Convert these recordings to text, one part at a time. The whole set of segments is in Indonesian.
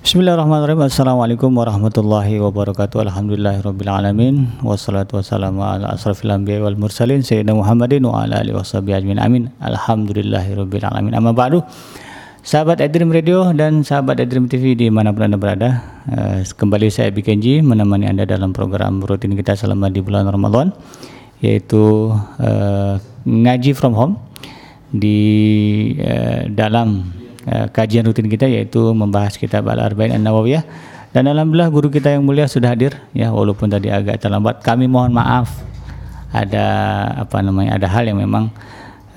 Bismillahirrahmanirrahim. Assalamualaikum warahmatullahi wabarakatuh. Alhamdulillahirrabbilalamin Wassalatu wassalamu ala asrafil anbiya wal mursalin Sayyidina Muhammadin wa ala alihi wassabi ajmin amin. Alhamdulillahirrabbilalamin Amma ba'du. Sahabat Adrim Radio dan sahabat Adrim TV di mana pun anda berada uh, Kembali saya Bikenji menemani anda dalam program rutin kita selama di bulan Ramadan Yaitu uh, Ngaji from Home Di uh, dalam uh, kajian rutin kita yaitu membahas kitab Al-Arba'in An-Nawawiyah. Dan alhamdulillah guru kita yang mulia sudah hadir ya walaupun tadi agak terlambat. Kami mohon maaf ada apa namanya ada hal yang memang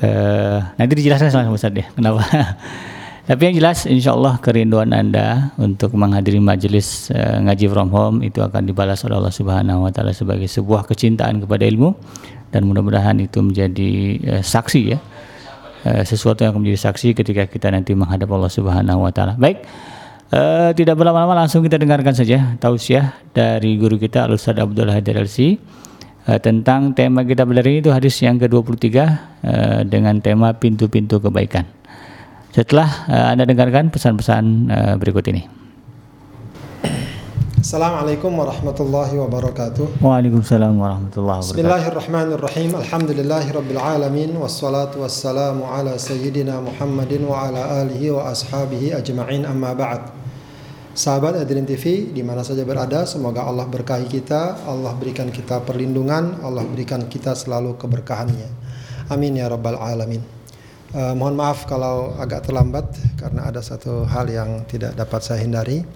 uh, nanti dijelaskan sama Ustaz deh kenapa. Tapi yang jelas insya Allah kerinduan anda untuk menghadiri majelis uh, ngaji from home itu akan dibalas oleh Allah Subhanahu Wa Taala sebagai sebuah kecintaan kepada ilmu. Dan mudah-mudahan itu menjadi uh, saksi ya Eh, sesuatu yang akan menjadi saksi ketika kita nanti menghadap Allah Subhanahu wa taala. Baik. Uh, tidak berlama-lama langsung kita dengarkan saja tausiah dari guru kita Al Ustaz Abdul Hadir LC uh, tentang tema kita berdiri itu hadis yang ke-23 uh, dengan tema pintu-pintu kebaikan. Setelah uh, Anda dengarkan pesan-pesan uh, berikut ini. Assalamualaikum warahmatullahi wabarakatuh. Waalaikumsalam warahmatullahi wabarakatuh. Bismillahirrahmanirrahim. Alhamdulillahirabbil alamin wassalatu wassalamu ala sayyidina Muhammadin wa ala alihi wa ashabihi ajma'in amma ba'd. Sahabat Adrin TV di mana saja berada, semoga Allah berkahi kita, Allah berikan kita perlindungan, Allah berikan kita selalu keberkahannya. Amin ya rabbal alamin. Uh, mohon maaf kalau agak terlambat karena ada satu hal yang tidak dapat saya hindari.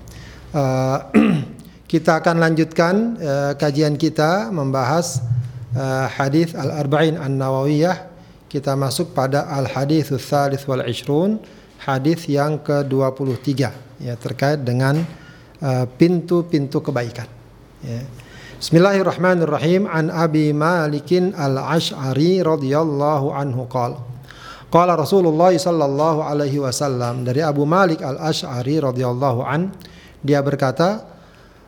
Uh, Kita akan lanjutkan uh, kajian kita membahas uh, hadis Al-Arba'in An-Nawawiyah. Kita masuk pada Al-Hadis Tsalits wal Ishrun, hadis yang ke-23 ya terkait dengan pintu-pintu uh, kebaikan. Ya. Bismillahirrahmanirrahim. An Abi Malikin Al-Ash'ari radhiyallahu anhu qala Qala Rasulullah sallallahu alaihi wasallam dari Abu Malik Al-Ash'ari radhiyallahu an dia berkata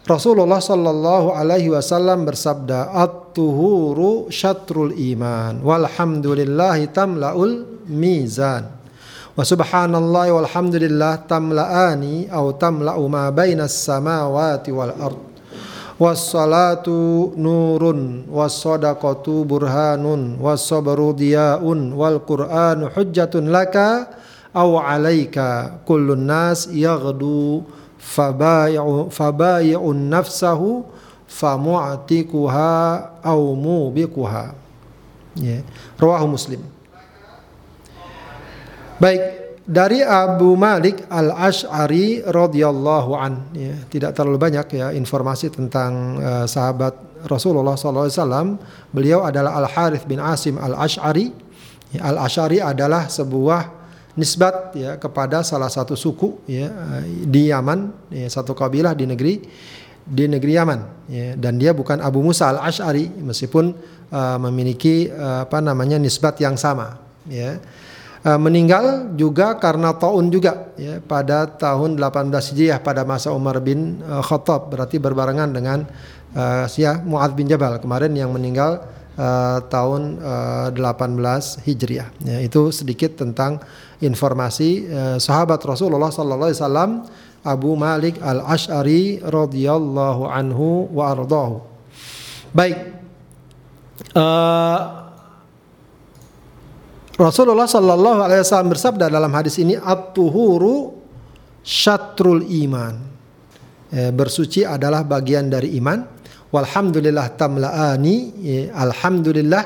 Rasulullah Shallallahu Alaihi Wasallam bersabda, "At-tuhuru syatrul iman, walhamdulillahi tamlaul mizan." Wa subhanallah walhamdulillah tamla'ani atau tamla'u ma bainas samawati wal ard. Wassalatu nurun wassadaqatu burhanun wassabru diyaun wal qur'anu hujjatun laka aw alaika kullun nas yaghdu fabayi'un nafsahu famu'tikuha au mubiquha. Ya. Rawahu muslim. Baik dari Abu Malik Al Ash'ari radhiyallahu an. Ya, tidak terlalu banyak ya informasi tentang uh, sahabat Rasulullah SAW beliau adalah Al Harith bin Asim Al Ash'ari ya, Al Ash'ari adalah sebuah nisbat ya kepada salah satu suku ya di Yaman ya, satu kabilah di negeri di negeri Yaman ya, dan dia bukan Abu Musa al Ashari meskipun uh, memiliki uh, apa namanya nisbat yang sama ya. Uh, meninggal juga karena taun juga ya pada tahun 18 Hijriah pada masa Umar bin uh, Khattab berarti berbarengan dengan uh, ya Muad bin Jabal kemarin yang meninggal uh, tahun uh, 18 Hijriah ya. Itu sedikit tentang informasi eh, sahabat Rasulullah sallallahu alaihi wasallam Abu Malik Al Ash'ari radhiyallahu anhu wa ardahu. Baik. Uh, Rasulullah sallallahu alaihi wasallam bersabda dalam hadis ini at-tuhuru syatrul iman. Eh, bersuci adalah bagian dari iman. Walhamdulillah tamlaani, eh, alhamdulillah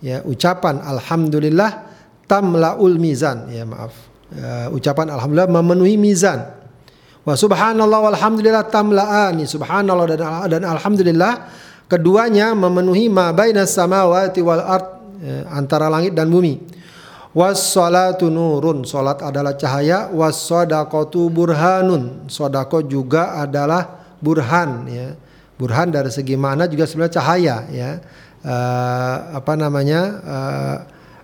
ya ucapan alhamdulillah tamlaul mizan. Ya maaf. Uh, ucapan alhamdulillah memenuhi mizan. Wa subhanallah walhamdulillah tamlaani subhanallah dan dan alhamdulillah keduanya memenuhi ma bainas samawati wal ard ya, antara langit dan bumi. Wassalatu nurun. Salat adalah cahaya. Wassadaqatu burhanun. Sedekah juga adalah burhan ya. Burhan dari segi mana juga sebenarnya cahaya ya. Uh, apa namanya? Uh,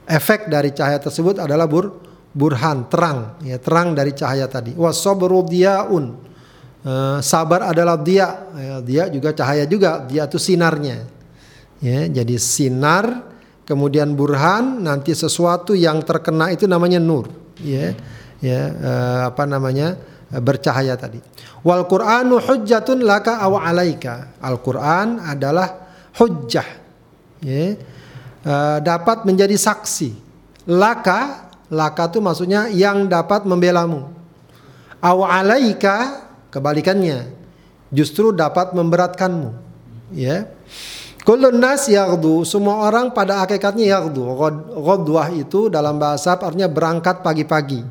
efek dari cahaya tersebut adalah bur burhan terang ya terang dari cahaya tadi wasabru diaun uh, sabar adalah dia ya, dia juga cahaya juga dia itu sinarnya ya jadi sinar kemudian burhan nanti sesuatu yang terkena itu namanya nur ya ya uh, apa namanya eh, bercahaya tadi. Wal Qur'anu hujjatun laka aw alaika. Al-Qur'an adalah hujjah. Ya. Uh, dapat menjadi saksi. Laka, laka itu maksudnya yang dapat membelamu. Aw alaika kebalikannya. Justru dapat memberatkanmu. Ya. Kullun nas yaghdu, semua orang pada hakikatnya yaghdu. Ghadwah itu dalam bahasa artinya berangkat pagi-pagi.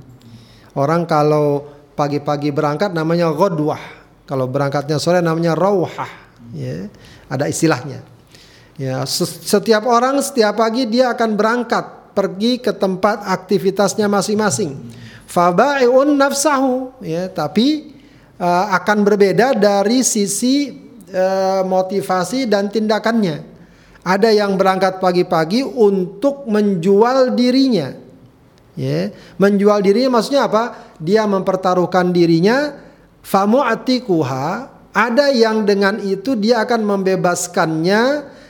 Orang kalau pagi-pagi berangkat namanya ghadwah. Kalau berangkatnya sore namanya rauhah. Ya, ada istilahnya. Ya, setiap orang setiap pagi dia akan berangkat pergi ke tempat aktivitasnya masing-masing. Fabai'un nafsahu, ya, tapi uh, akan berbeda dari sisi Eh, motivasi dan tindakannya. Ada yang berangkat pagi-pagi untuk menjual dirinya. Ya, menjual dirinya maksudnya apa? Dia mempertaruhkan dirinya famu'atikuha ada yang dengan itu dia akan membebaskannya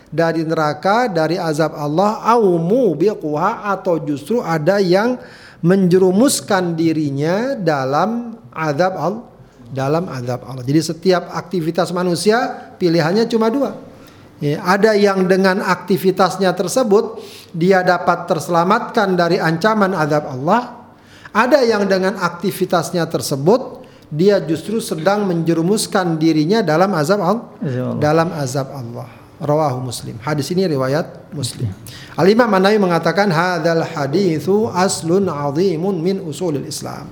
dari neraka, dari azab Allah, aumu biquha atau justru ada yang menjerumuskan dirinya dalam azab Allah dalam azab Allah. Jadi setiap aktivitas manusia pilihannya cuma dua. Ya, ada yang dengan aktivitasnya tersebut dia dapat terselamatkan dari ancaman azab Allah. Ada yang dengan aktivitasnya tersebut dia justru sedang menjerumuskan dirinya dalam azab Allah. Dalam azab Allah. Rawahu Muslim. Hadis ini riwayat Muslim. Al Imam An-Nawawi mengatakan hadzal haditsu aslun azimun min usulil Islam.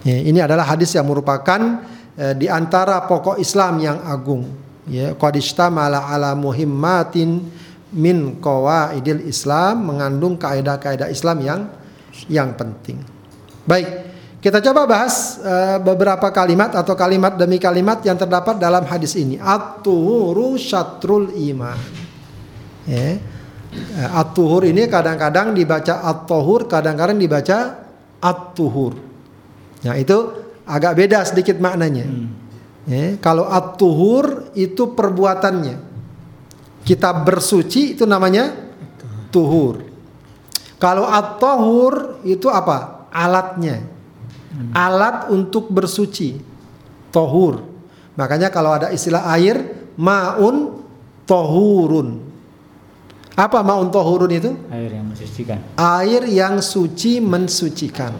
Ya, ini adalah hadis yang merupakan eh, di antara pokok Islam yang agung. Ya, qad istamala ala muhimmatin min qawaidil Islam mengandung kaidah-kaidah Islam yang yang penting. Baik, kita coba bahas uh, beberapa kalimat atau kalimat demi kalimat yang terdapat dalam hadis ini. At-tuhuru syatrul iman. Ya. Eh, at-tuhur ini kadang-kadang dibaca at-tuhur, kadang-kadang dibaca at-tuhur. Nah itu agak beda sedikit maknanya. Hmm. Ya, kalau at-tuhur itu perbuatannya. Kita bersuci itu namanya tuhur. Kalau at-tahur itu apa? Alatnya. Hmm. Alat untuk bersuci. Tohur. Makanya kalau ada istilah air, maun tohurun. Apa maun tohurun itu? Air yang mensucikan. Air yang suci mensucikan.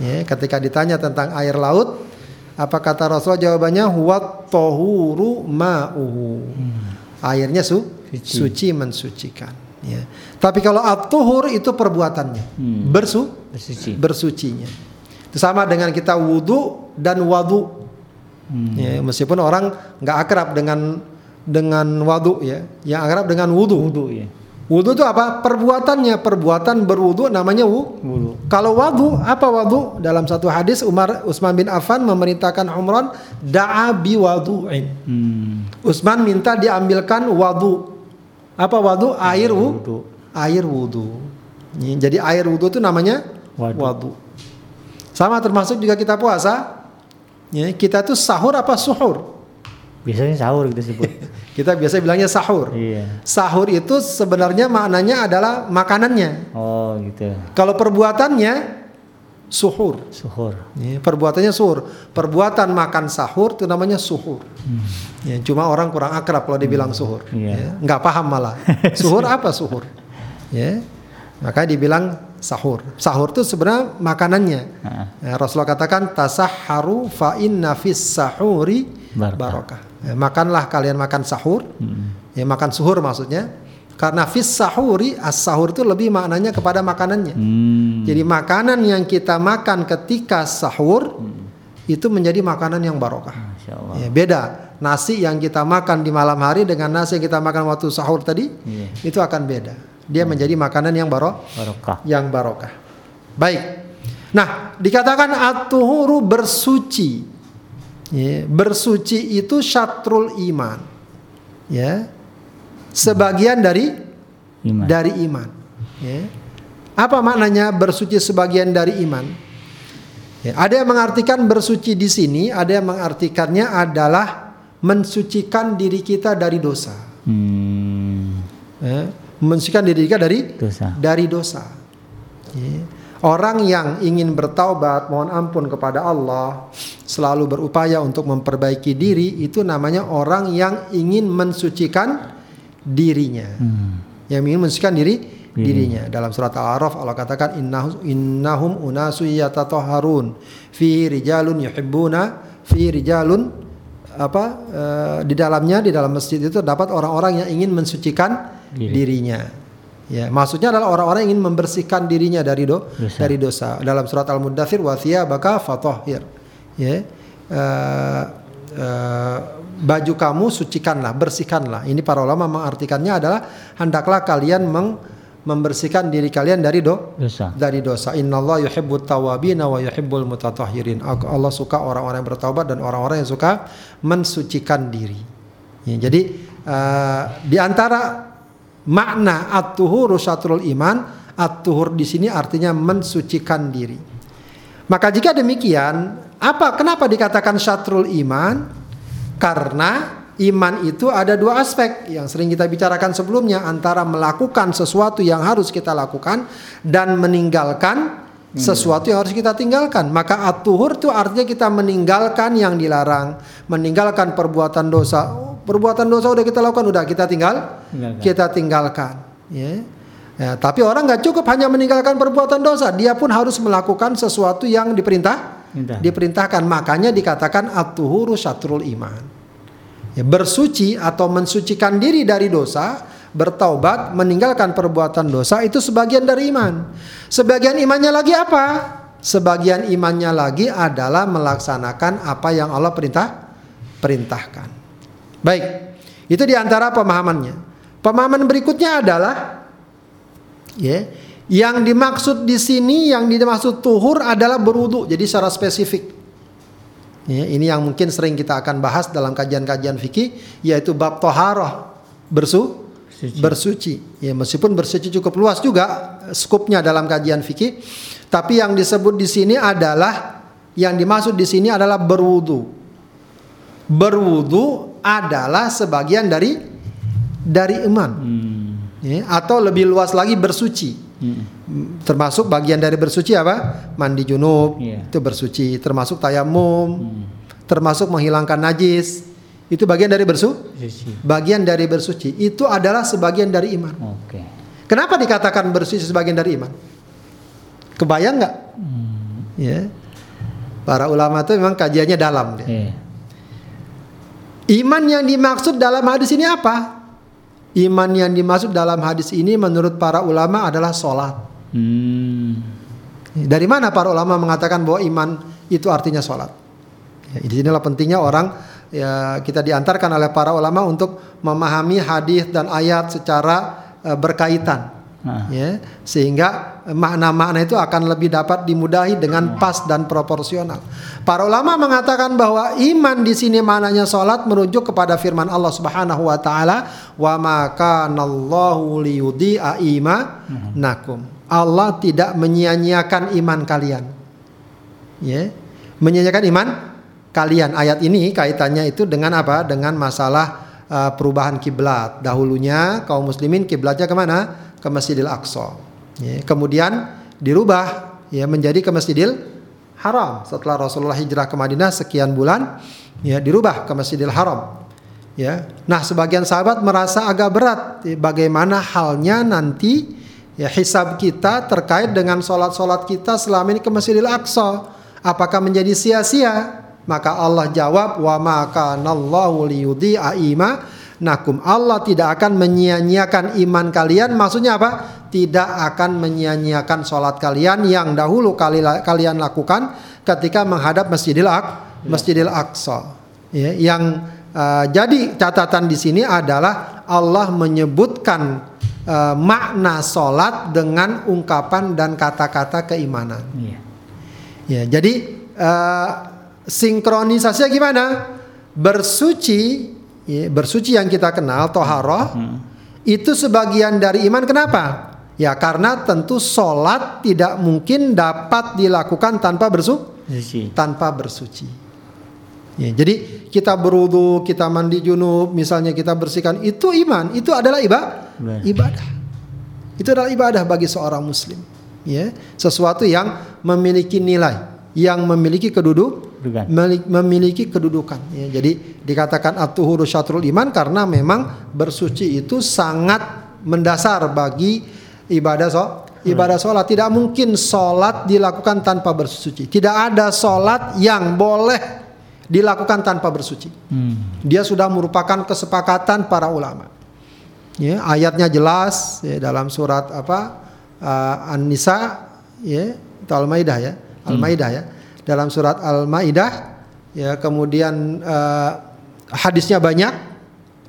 Ya, ketika ditanya tentang air laut, apa kata Rasul jawabannya huwa tohuru ma'uhu. Hmm. Airnya su suci, suci mensucikan. Ya. Tapi kalau at-tuhur itu perbuatannya, hmm. bersu bersuci. bersucinya. Itu sama dengan kita wudhu dan wadu. Hmm. Ya, meskipun orang nggak akrab dengan dengan wadu ya, yang akrab dengan wudhu. Wudhu ya. Wudhu itu apa? Perbuatannya, perbuatan berwudhu namanya wudhu. Kalau wudhu, apa wudhu? Dalam satu hadis Umar Utsman bin Affan memerintahkan Umran da'a bi wudu'in. Hmm. Utsman minta diambilkan wudhu. Apa wudhu? Air wudhu. Air wudhu. Jadi air wudhu itu namanya wudhu. Sama termasuk juga kita puasa. Ya, kita tuh sahur apa suhur? Biasanya sahur kita sebut. Kita biasa bilangnya sahur. Iya. Sahur itu sebenarnya maknanya adalah makanannya. Oh gitu. Kalau perbuatannya suhur. Suhur. Ya, perbuatannya suhur. Perbuatan makan sahur itu namanya suhur. Hmm. Ya, cuma orang kurang akrab kalau dibilang hmm. suhur. Iya. Ya, nggak paham malah. suhur apa suhur? Ya, maka dibilang sahur. Sahur itu sebenarnya makanannya. Ya, Rasulullah katakan tasahharu fa inna fis sahuri barokah. Ya, makanlah kalian makan sahur. Hmm. Ya makan suhur maksudnya. Karena fis sahuri as sahur itu lebih maknanya kepada makanannya. Hmm. Jadi makanan yang kita makan ketika sahur hmm. itu menjadi makanan yang barokah. Ya, beda nasi yang kita makan di malam hari dengan nasi yang kita makan waktu sahur tadi yeah. itu akan beda. Dia hmm. menjadi makanan yang baro barokah. Yang barokah. Baik. Nah, dikatakan at-tuhuru bersuci. Ya, bersuci itu syatrul iman. Ya. Sebagian dari iman. dari iman. Ya. Apa maknanya bersuci sebagian dari iman? Ya, ada yang mengartikan bersuci di sini, ada yang mengartikannya adalah mensucikan diri kita dari dosa. Hmm. Ya, mensucikan diri kita dari dosa. Dari dosa. Ya. Orang yang ingin bertaubat, mohon ampun kepada Allah, selalu berupaya untuk memperbaiki diri, itu namanya orang yang ingin mensucikan dirinya. Hmm. Yang ingin mensucikan diri dirinya. Dalam surat Al-A'raf Allah katakan innahum, innahum unasu yatatahharun fi rijalun yuhibbuna fi rijalun apa uh, di dalamnya di dalam masjid itu dapat orang-orang yang ingin mensucikan Diri. dirinya. Ya, maksudnya adalah orang-orang yang ingin membersihkan dirinya dari do dosa. dari dosa. Dalam surat Al-Muddathir wa baka fatahhir. Ya. Uh, uh, baju kamu sucikanlah, bersihkanlah. Ini para ulama mengartikannya adalah hendaklah kalian meng membersihkan diri kalian dari do dosa. Dari dosa. Innallaha yuhibbut tawabina wa yuhibbul mutatahhirin. Allah suka orang-orang yang bertaubat dan orang-orang yang suka mensucikan diri. Ya, jadi uh, di antara Makna at-tuhuru syatrul iman, at-tuhur di sini artinya mensucikan diri. Maka jika demikian, apa kenapa dikatakan syatrul iman? Karena iman itu ada dua aspek yang sering kita bicarakan sebelumnya antara melakukan sesuatu yang harus kita lakukan dan meninggalkan sesuatu yang harus kita tinggalkan. Maka at-tuhur itu artinya kita meninggalkan yang dilarang, meninggalkan perbuatan dosa perbuatan dosa udah kita lakukan udah kita tinggal tinggalkan. kita tinggalkan ya. ya tapi orang nggak cukup hanya meninggalkan perbuatan dosa dia pun harus melakukan sesuatu yang diperintah Minta. diperintahkan makanya dikatakan atuhuru syatrul iman ya, bersuci atau mensucikan diri dari dosa bertaubat meninggalkan perbuatan dosa itu sebagian dari iman sebagian imannya lagi apa sebagian imannya lagi adalah melaksanakan apa yang Allah perintah perintahkan Baik, itu di antara pemahamannya. Pemahaman berikutnya adalah, ya, yang dimaksud di sini, yang dimaksud tuhur adalah berwudu. Jadi secara spesifik. Ya, ini yang mungkin sering kita akan bahas dalam kajian-kajian fikih, yaitu bab toharoh bersu, Suci. bersuci. Ya, meskipun bersuci cukup luas juga skupnya dalam kajian fikih, tapi yang disebut di sini adalah yang dimaksud di sini adalah berwudu. Berwudu adalah sebagian dari dari iman. Hmm. Ya, atau lebih luas lagi bersuci. Hmm. Termasuk bagian dari bersuci apa? Mandi junub yeah. itu bersuci, termasuk tayamum, hmm. termasuk menghilangkan najis. Itu bagian dari bersu bersuci. Bagian dari bersuci itu adalah sebagian dari iman. Okay. Kenapa dikatakan bersuci sebagian dari iman? Kebayang nggak? Hmm. Ya. Para ulama itu memang kajiannya dalam. Yeah. Iman yang dimaksud dalam hadis ini apa? Iman yang dimaksud dalam hadis ini menurut para ulama adalah sholat. Hmm. Dari mana para ulama mengatakan bahwa iman itu artinya sholat? Ya, di sinilah pentingnya orang ya kita diantarkan oleh para ulama untuk memahami hadis dan ayat secara uh, berkaitan. Nah. ya sehingga makna-makna itu akan lebih dapat dimudahi dengan pas dan proporsional. Para ulama mengatakan bahwa iman di sini maknanya salat merujuk kepada firman Allah Subhanahu wa taala wa ma kanallahu liyudhi'a nakum. Allah tidak menyia-nyiakan iman kalian. Ya. Menyia-nyiakan iman kalian. Ayat ini kaitannya itu dengan apa? Dengan masalah uh, perubahan kiblat. Dahulunya kaum muslimin kiblatnya ke mana? ke Masjidil Aqsa. Ya, kemudian dirubah ya menjadi ke Masjidil Haram setelah Rasulullah hijrah ke Madinah sekian bulan ya dirubah ke Masjidil Haram. Ya. Nah, sebagian sahabat merasa agak berat ya, bagaimana halnya nanti ya hisab kita terkait dengan sholat-sholat kita selama ini ke Masjidil Aqsa. Apakah menjadi sia-sia? Maka Allah jawab wa ma kanallahu liyudhi'a nakum. Allah tidak akan menyia-nyiakan iman kalian. Maksudnya apa? Tidak akan menyia-nyiakan sholat kalian yang dahulu kali, kalian lakukan ketika menghadap Masjidil Aqsa. Masjidil Aqsa. Ya, yang uh, jadi catatan di sini adalah Allah menyebutkan uh, makna sholat dengan ungkapan dan kata-kata keimanan. Ya, ya jadi uh, sinkronisasinya gimana? Bersuci ya, bersuci yang kita kenal toharoh hmm. itu sebagian dari iman kenapa? Ya karena tentu sholat tidak mungkin dapat dilakukan tanpa bersuci, tanpa bersuci. Ya, jadi kita berudu, kita mandi junub, misalnya kita bersihkan itu iman, itu adalah ibadah. Ibadah. Itu adalah ibadah bagi seorang muslim. ya sesuatu yang memiliki nilai yang memiliki keduduk Kedudukan. memiliki kedudukan ya. jadi dikatakan at-tuhuru syatrul iman karena memang bersuci itu sangat mendasar bagi ibadah so ibadah sholat tidak mungkin sholat dilakukan tanpa bersuci tidak ada sholat yang boleh dilakukan tanpa bersuci Hmm. dia sudah merupakan kesepakatan para ulama. Ya, ayatnya jelas ya, dalam surat apa uh, An-Nisa ya atau Al-Maidah ya, Al-Maidah ya. Dalam surat Al-Maidah ya kemudian uh, hadisnya banyak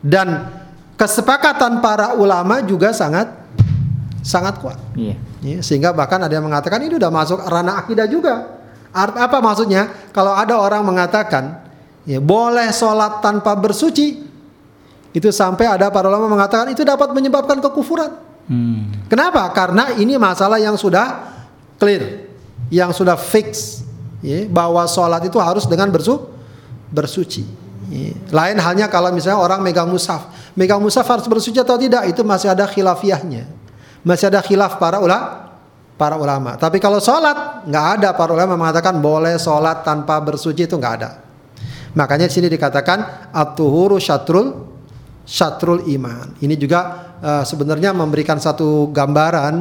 dan kesepakatan para ulama juga sangat sangat kuat. Iya. Ya, sehingga bahkan ada yang mengatakan ini udah masuk ranah akidah juga. Art, apa maksudnya? Kalau ada orang mengatakan ya boleh sholat tanpa bersuci, itu sampai ada para ulama mengatakan itu dapat menyebabkan kekufuran. Hmm. Kenapa? Karena ini masalah yang sudah clear, yang sudah fix, ya, bahwa sholat itu harus dengan bersu bersuci. Ya. Lain halnya kalau misalnya orang megang mushaf, megang mushaf harus bersuci atau tidak, itu masih ada khilafiyahnya, masih ada khilaf para ulama. Para ulama. Tapi kalau sholat nggak ada para ulama mengatakan boleh sholat tanpa bersuci itu nggak ada. Makanya di sini dikatakan at-tuhuru syatrul syatrul iman. Ini juga eh, sebenarnya memberikan satu gambaran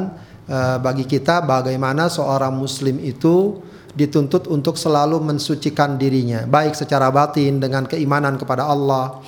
eh, bagi kita bagaimana seorang muslim itu dituntut untuk selalu mensucikan dirinya, baik secara batin dengan keimanan kepada Allah,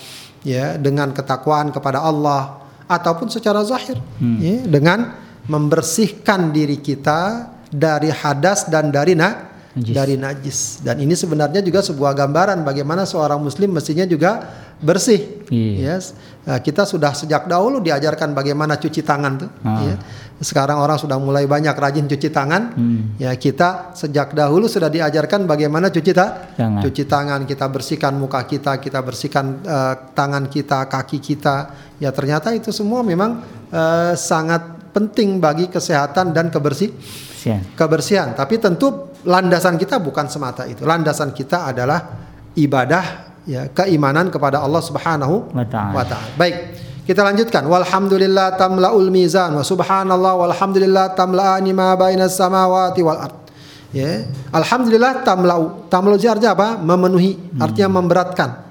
ya, dengan ketakwaan kepada Allah ataupun secara zahir, ya, dengan membersihkan diri kita dari hadas dan dari na Najis. dari najis. Dan ini sebenarnya juga sebuah gambaran bagaimana seorang muslim mestinya juga bersih. Iya. Yes. Nah, kita sudah sejak dahulu diajarkan bagaimana cuci tangan tuh. Ah. ya. Sekarang orang sudah mulai banyak rajin cuci tangan. Hmm. Ya kita sejak dahulu sudah diajarkan bagaimana cuci ta Tangan. cuci tangan. Kita bersihkan muka kita, kita bersihkan eh, tangan kita, kaki kita. Ya ternyata itu semua memang eh, sangat penting bagi kesehatan dan kebersih Sian. kebersihan. Tapi tentu landasan kita bukan semata itu. Landasan kita adalah ibadah, ya, keimanan kepada Allah Subhanahu Wa ta'ala. Baik, kita lanjutkan. Walhamdulillah tamlaul mizan wa subhanallah walhamdulillah tamla'ani ma bainas samawati wal ard. Ya. Alhamdulillah tamlau. Tamlau itu artinya apa? Memenuhi, artinya memberatkan.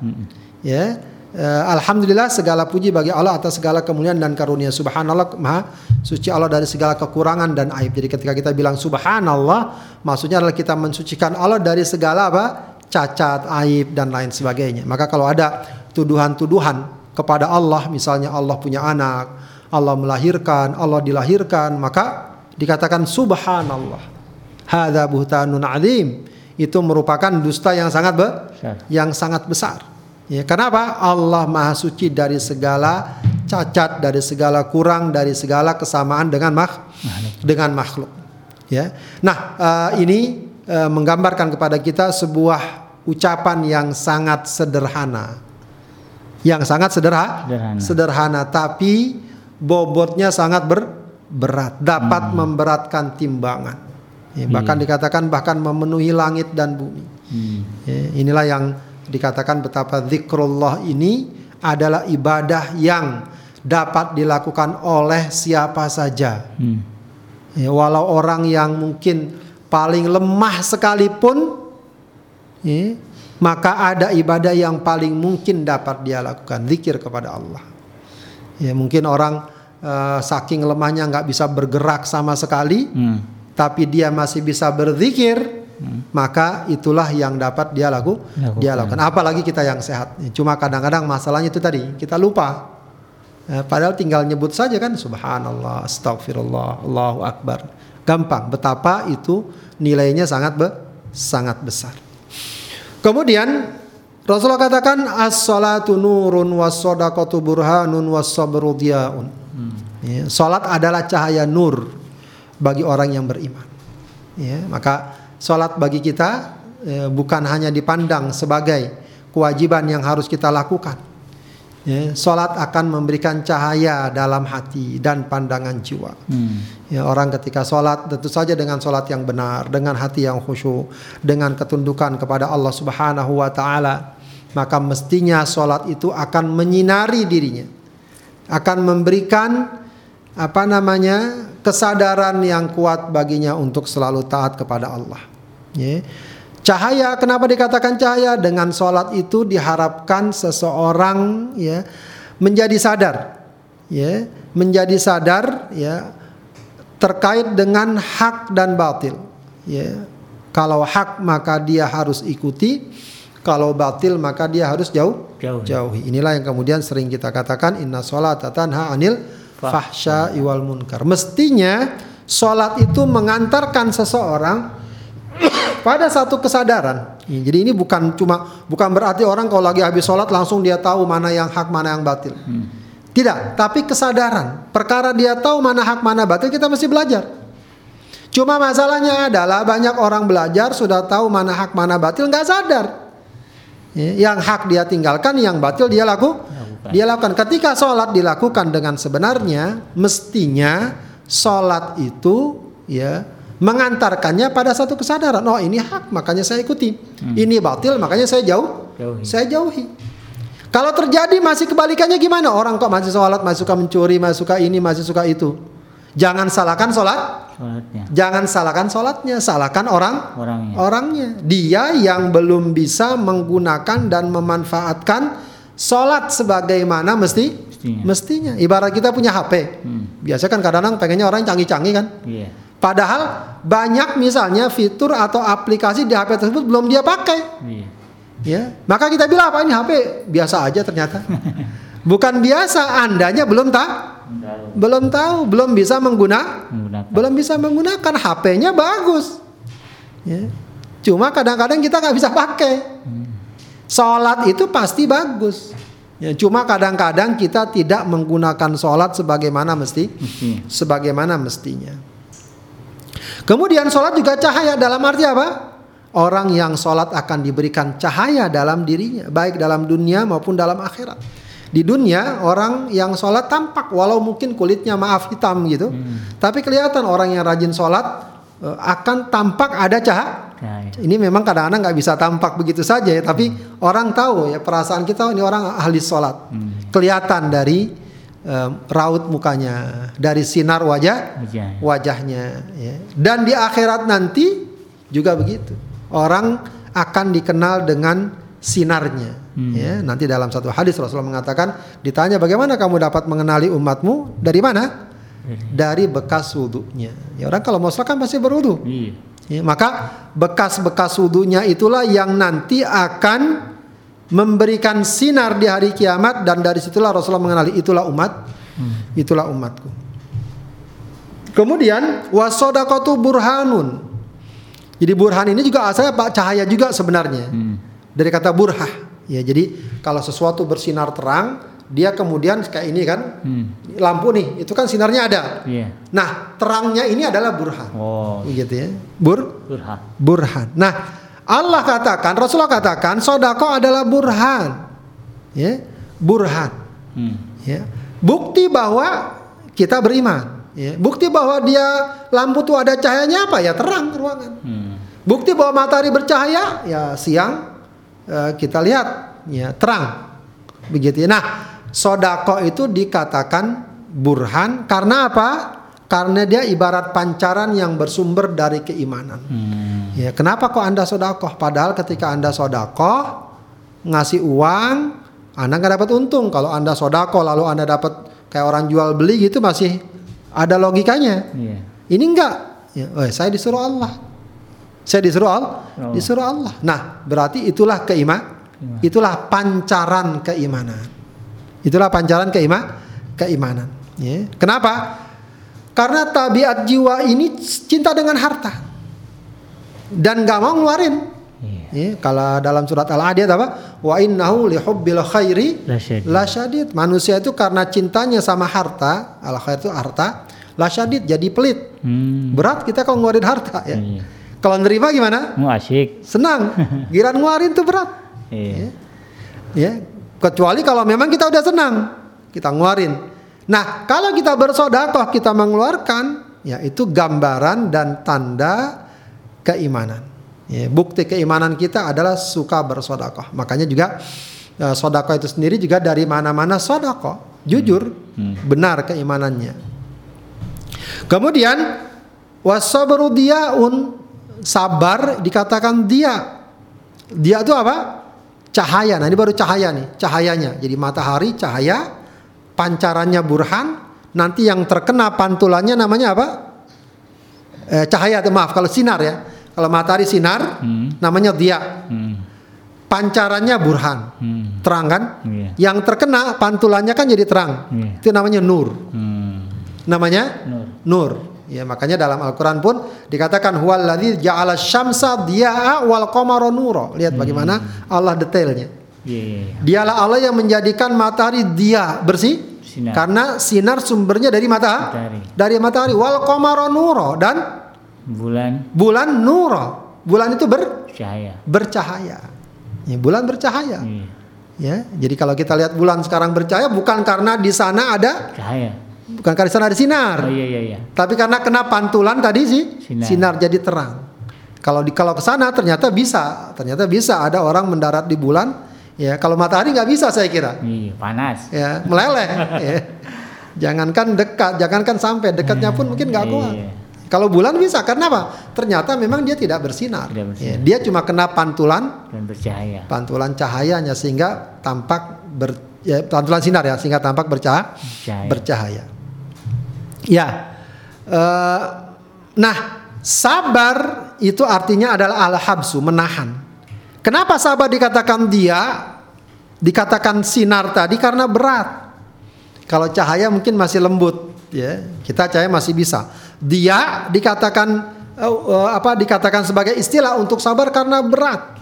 Ya. Eh, Alhamdulillah segala puji bagi Allah atas segala kemuliaan dan karunia. Subhanallah maha suci Allah dari segala kekurangan dan aib. Jadi ketika kita bilang subhanallah, maksudnya adalah kita mensucikan Allah dari segala apa? cacat, aib dan lain sebagainya. Maka kalau ada tuduhan-tuduhan kepada Allah, misalnya Allah punya anak, Allah melahirkan, Allah dilahirkan, maka dikatakan subhanallah. Hadza buhtanun azim. Itu merupakan dusta yang sangat be- yang sangat besar. Ya, kenapa? Allah Maha Suci dari segala cacat, dari segala kurang, dari segala kesamaan dengan mak dengan makhluk. Ya. Nah, eh, ini eh, menggambarkan kepada kita sebuah ucapan yang sangat sederhana. Yang sangat sederhana, Sederhana. sederhana tapi bobotnya sangat ber- berat, dapat memberatkan timbangan. Ya, bahkan dikatakan bahkan memenuhi langit dan bumi. Hmm. Ya, inilah yang dikatakan betapa zikrullah ini adalah ibadah yang dapat dilakukan oleh siapa saja. Hmm. Ya, walau orang yang mungkin paling lemah sekalipun, ya, maka ada ibadah yang paling mungkin dapat dia lakukan, zikir kepada Allah. Ya, mungkin orang eh, saking lemahnya nggak bisa bergerak sama sekali, Hmm. tapi dia masih bisa berzikir, maka itulah yang dapat dia laku, Lakukan. dia lakukan. Apalagi kita yang sehat. Cuma kadang-kadang masalahnya itu tadi kita lupa. Eh, padahal tinggal nyebut saja kan Subhanallah, Astagfirullah, Allahu Akbar. Gampang. Betapa itu nilainya sangat be- sangat besar. Kemudian Rasulullah katakan as-salatu nurun was sadaqatu burhanun was sabru diyaun. Ya, salat adalah cahaya nur bagi orang yang beriman. Ya, maka salat bagi kita eh, bukan hanya dipandang sebagai kewajiban yang harus kita lakukan. Ya, salat akan memberikan cahaya dalam hati dan pandangan jiwa. Hmm. Ya, orang ketika sholat tentu saja dengan sholat yang benar, dengan hati yang khusyuk, dengan ketundukan kepada Allah Subhanahu wa taala, maka mestinya sholat itu akan menyinari dirinya. Akan memberikan apa namanya? kesadaran yang kuat baginya untuk selalu taat kepada Allah. Ya. Cahaya, kenapa dikatakan cahaya? Dengan sholat itu diharapkan seseorang ya menjadi sadar, ya, menjadi sadar ya terkait dengan hak dan batil. Ya, kalau hak maka dia harus ikuti, kalau batil maka dia harus jauh Jauhi. jauhi. Inilah yang kemudian sering kita katakan inna sholata tanha anil fahsya iwal munkar. Mestinya sholat itu mengantarkan seseorang pada satu kesadaran. Jadi ini bukan cuma bukan berarti orang kalau lagi habis sholat langsung dia tahu mana yang hak mana yang batil. Tidak, tapi kesadaran. Perkara dia tahu mana hak mana batil kita mesti belajar. Cuma masalahnya adalah banyak orang belajar sudah tahu mana hak mana batil nggak sadar. Ya, yang hak dia tinggalkan, yang batil dia laku, Lakukan. dia lakukan. Ketika sholat dilakukan dengan sebenarnya, mestinya sholat itu ya mengantarkannya pada satu kesadaran. Oh ini hak, makanya saya ikuti. Ini batil, makanya saya jauh, Jauhi. saya jauhi. Kalau terjadi masih kebalikannya gimana? Orang kok masih sholat, masih suka mencuri, masih suka ini, masih suka itu. Jangan salahkan sholat, Sholatnya. jangan salahkan sholatnya, salahkan orang Orangnya. orangnya. Dia yang belum bisa menggunakan dan memanfaatkan sholat sebagaimana mesti Mestinya. mestinya. Ibarat kita punya HP. Hmm. Biasa kan kadang-kadang pengennya orang canggih-canggih kan. Iya. Padahal banyak misalnya fitur atau aplikasi di HP tersebut belum dia pakai. Iya. Ya, maka kita bilang apa ini HP biasa aja ternyata. Bukan biasa, andanya belum tak, belum tahu, belum bisa mengguna, menggunakan. belum bisa menggunakan HP-nya bagus. Ya. Cuma kadang-kadang kita nggak bisa pakai. Sholat itu pasti bagus. Ya, cuma kadang-kadang kita tidak menggunakan sholat sebagaimana mesti, Mestinya. sebagaimana mestinya. Kemudian sholat juga cahaya dalam arti apa? Orang yang sholat akan diberikan cahaya dalam dirinya, baik dalam dunia maupun dalam akhirat. Di dunia orang yang sholat tampak walau mungkin kulitnya maaf hitam gitu, tapi kelihatan orang yang rajin sholat eh, akan tampak ada cahaya. Ini memang kadang-kadang nggak bisa tampak begitu saja ya, tapi orang tahu ya perasaan kita "Oh, ini orang ahli sholat, kelihatan dari eh, raut mukanya, dari sinar wajah Wajah. wajahnya ya. dan di akhirat nanti juga begitu. Orang akan dikenal dengan sinarnya ya. Nanti dalam satu hadis Rasulullah mengatakan ditanya bagaimana kamu dapat mengenali umatmu? Dari mana? Dari bekas wudhunya. Ya orang kalau mau sholat kan pasti berwudhu. Iya. Ya, maka bekas-bekas wudhunya itulah yang nanti akan memberikan sinar di hari kiamat dan dari situlah Rasulullah mengenali itulah umat, itulah umatku. Kemudian wasodakatu burhanun. Jadi burhan ini juga asalnya pak cahaya juga sebenarnya Hmm. dari kata burhah. Ya jadi kalau sesuatu bersinar terang dia kemudian kayak ini kan Hmm. lampu nih itu kan sinarnya ada. Iya. Nah terangnya ini adalah burhan. Oh, Gitu ya. Bur burhan. burhan. Nah, Allah katakan, Rasulullah katakan, sodako adalah burhan, ya, burhan, Hmm. ya, bukti bahwa kita beriman, ya, bukti bahwa dia lampu itu ada cahayanya apa? Ya terang ruangan, Hmm. bukti bahwa matahari bercahaya? Ya siang eh, kita lihat. Ya terang, begitu. Nah, sodako itu dikatakan burhan karena apa? Karena dia ibarat pancaran yang bersumber dari keimanan. Hmm. Ya, kenapa kok Anda sodakoh? Padahal ketika Anda sodakoh, ngasih uang, Anda nggak dapat untung. Kalau Anda sodakoh lalu Anda dapat kayak orang jual beli gitu masih ada logikanya. Iya. Ini enggak. Ya, oh, saya disuruh Allah. Saya disuruh Allah, Oh. disuruh Allah. Nah, berarti itulah keiman, itulah pancaran keimanan. Itulah pancaran keima, keimanan. Ya. Kenapa? Karena tabiat jiwa ini cinta dengan harta dan nggak mau ngeluarin. Iya. Ya, kalau dalam surat Al-Adiyat apa? Wa innahu lihubbil khairi La syadid. la syadid. Manusia itu karena cintanya sama harta, al khair itu harta, la syadid jadi pelit. Hmm. Berat kita kalau ngeluarin harta ya. Iya. Kalau nerima gimana? Mau asik. Senang. Giran ngeluarin tuh berat. Iya. Ya. Kecuali kalau memang kita udah senang, kita ngeluarin. Nah, kalau kita bersodakoh, kita mengeluarkan, ya itu gambaran dan tanda keimanan. Ya, bukti keimanan kita adalah suka bersodakoh. Makanya juga eh, sodakoh itu sendiri juga dari mana-mana sodakoh, jujur, Hmm. benar keimanannya. Kemudian wasabru diaun sabar dikatakan dia. Dia itu apa? Cahaya. Nah, ini baru cahaya nih, cahayanya. Jadi matahari cahaya, pancarannya burhan, nanti yang terkena pantulannya namanya apa? Eh, cahaya, maaf kalau sinar ya. Kalau matahari sinar Hmm. namanya dia. Hmm. Pancarannya burhan. Hmm. Terang kan? Iya. Yang terkena pantulannya kan jadi terang. Iya. Itu namanya nur. Hmm. Namanya Nur. nur. Ya, makanya dalam Al-Qur'an pun dikatakan huwallazi ja'ala syamsa diya'a wal qamara nura. Lihat bagaimana Allah detailnya. Iya, iya, iya. Dialah Allah yang menjadikan matahari dia bersih Sinar. karena sinar sumbernya dari mata Matahari. dari matahari wal qamara nura dan Bulan bulan nura. Bulan itu ber, cahaya. bercahaya. Ya, bulan bercahaya. Iya. Ya, jadi kalau kita lihat bulan sekarang bercahaya bukan karena di sana ada Cahaya. bukan karena di sana ada sinar. Oh iya iya iya. Tapi karena kena pantulan tadi sih Sinar. sinar, jadi terang. Kalau di kalau ke sana ternyata bisa, ternyata bisa ada orang mendarat di bulan. Ya, kalau matahari nggak bisa saya kira. Iya, panas. Ya, meleleh. ya. Jangankan dekat, jangankan sampai dekatnya pun mungkin nggak kuat. Iya. Kalau bulan bisa, karena apa? Ternyata memang dia tidak bersinar. Tidak bersinar. Ya, dia cuma kena pantulan, Dan bercahaya. pantulan cahayanya sehingga tampak ber, ya, pantulan sinar ya, sehingga tampak bercahaya. Bercahaya. bercahaya. Ya, eh, nah sabar itu artinya adalah al-habsu menahan. Kenapa sabar dikatakan dia, dikatakan sinar tadi karena berat. Kalau cahaya mungkin masih lembut, ya kita cahaya masih bisa. Dia dikatakan eh, eh, apa? Dikatakan sebagai istilah untuk sabar karena berat.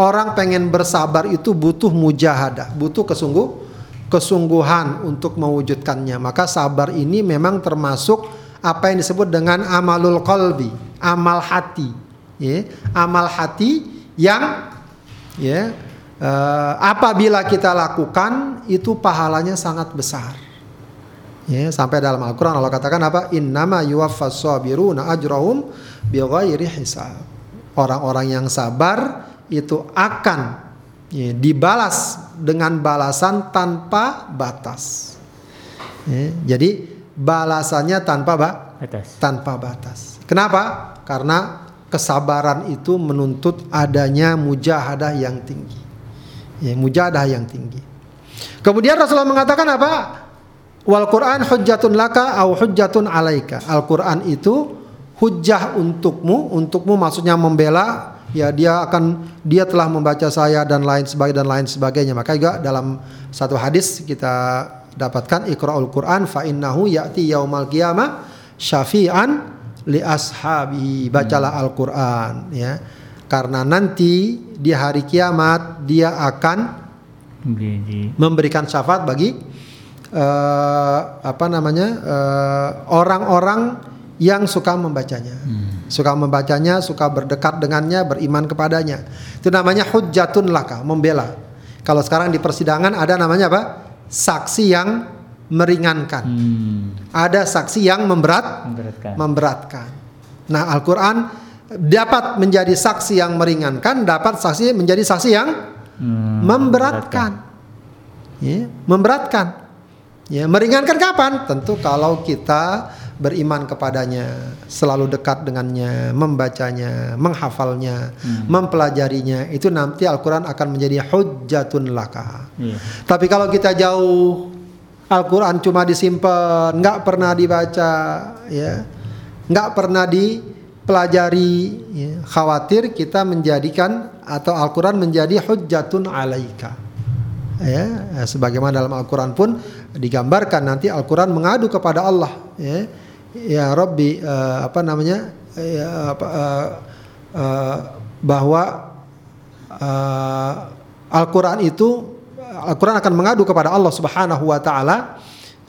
Orang pengen bersabar itu butuh mujahadah, butuh kesungguh kesungguhan untuk mewujudkannya. Maka sabar ini memang termasuk apa yang disebut dengan amalul qalbi, amal hati. Ya, amal hati yang ya eh, apabila kita lakukan itu pahalanya sangat besar. Ya, sampai dalam Al-Qur'an Allah katakan apa? Innama yuwaffas sabiruna ajrahum bighairi hisab. Orang-orang yang sabar itu akan ya, dibalas dengan balasan tanpa batas. Ya, jadi balasannya tanpa ba- Atas. tanpa batas. Kenapa? Karena kesabaran itu menuntut adanya mujahadah yang tinggi. Ya, mujahadah yang tinggi. Kemudian Rasulullah mengatakan apa? Wal Quran hujjatun laka au hujjatun alaika. Al Quran itu hujjah untukmu, untukmu maksudnya membela. Ya dia akan dia telah membaca saya dan lain sebagainya dan lain sebagainya. Maka juga dalam satu hadis kita dapatkan Iqra'ul Quran fa innahu ya'ti yaumal qiyamah syafi'an li ashabi. Bacalah Al-Qur'an ya. Karena nanti di hari kiamat dia akan memberikan syafaat bagi eh, apa namanya eh, orang-orang yang suka membacanya, suka membacanya, suka berdekat dengannya, beriman kepadanya. Itu namanya hujjatun laka, membela. Kalau sekarang di persidangan ada namanya apa? Saksi yang meringankan. hmm, Ada saksi yang memberat, memberatkan. memberatkan. Nah, Al-Qur'an dapat menjadi saksi yang meringankan, dapat saksi menjadi saksi yang Hmm, memberatkan. Ya, memberatkan. Ya, meringankan kapan? Tentu kalau kita beriman kepadanya, selalu dekat dengannya, membacanya, menghafalnya, mempelajarinya, itu nanti Al-Qur'an akan menjadi hujjatun laka. Iya. Tapi kalau kita jauh Al-Quran cuma disimpan, nggak pernah dibaca, ya, nggak pernah dipelajari, ya, khawatir kita menjadikan atau Al-Quran menjadi hujjatun alaika. Ya, sebagaimana dalam Al-Quran pun digambarkan nanti Al-Quran mengadu kepada Allah, ya, ya Robbi eh, apa namanya, ya, apa, eh, eh, bahwa eh, Al-Quran itu Al-Quran akan mengadu kepada Allah Subhanahu wa taala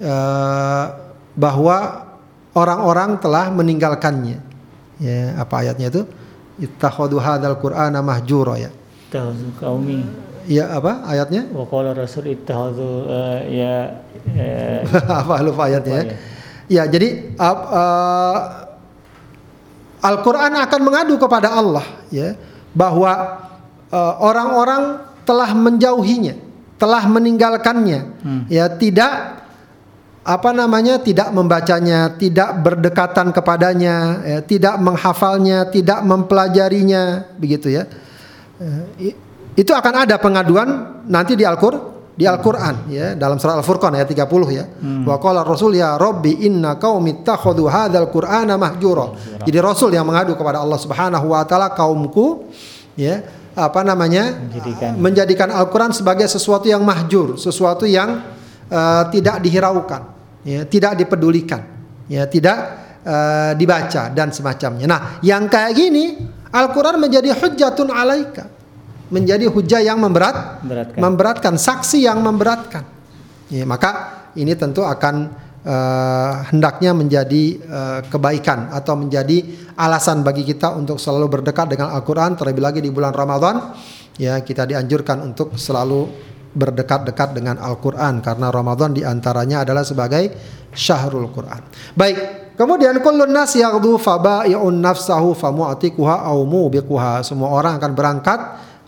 eh, bahwa orang-orang telah meninggalkannya. Ya, apa ayatnya itu? Ittakhadhu hadzal Qur'ana mahjura ya. Ittakhadhu qaumi Ya apa ayatnya? wa qala rasul ittakhadhu eh, ya eh, apa lupa ayatnya ya. Lupa Ya, jadi ap- eh, Al-Qur'an akan mengadu kepada Allah ya bahwa orang-orang telah menjauhinya, telah meninggalkannya. Ya, tidak apa namanya tidak membacanya, tidak berdekatan kepadanya, ya, tidak menghafalnya, tidak mempelajarinya, begitu ya. Eh, itu akan ada pengaduan nanti di Al-Qur'an di Al-Qur'an ya dalam surah Al-Furqan ayat 30 ya. Hmm. Wa qala Rasul ya Rabbi inna qaumi ittakhadhu hadzal Qur'ana mahjura. Jadi Rasul yang mengadu kepada Allah Subhanahu wa taala kaumku ya apa namanya menjadikan, menjadikan Al-Qur'an sebagai sesuatu yang mahjur, sesuatu yang uh, tidak dihiraukan, ya, tidak dipedulikan, ya, tidak uh, dibaca dan semacamnya. Nah, yang kayak gini Al-Qur'an menjadi hujjatun alaika. Menjadi hujah yang memberat, memberatkan. memberatkan, saksi yang memberatkan. Ya, maka ini tentu akan uh, hendaknya menjadi uh, kebaikan atau menjadi alasan bagi kita untuk selalu berdekat dengan Al-Qur'an terlebih lagi di bulan Ramadan ya kita dianjurkan untuk selalu berdekat-dekat dengan Al-Quran karena Ramadan di antaranya adalah sebagai syahrul Quran. Baik, kemudian kullun nas yaghdu faba'i'un nafsahu famu'tikuha au mubiquha. Semua orang akan berangkat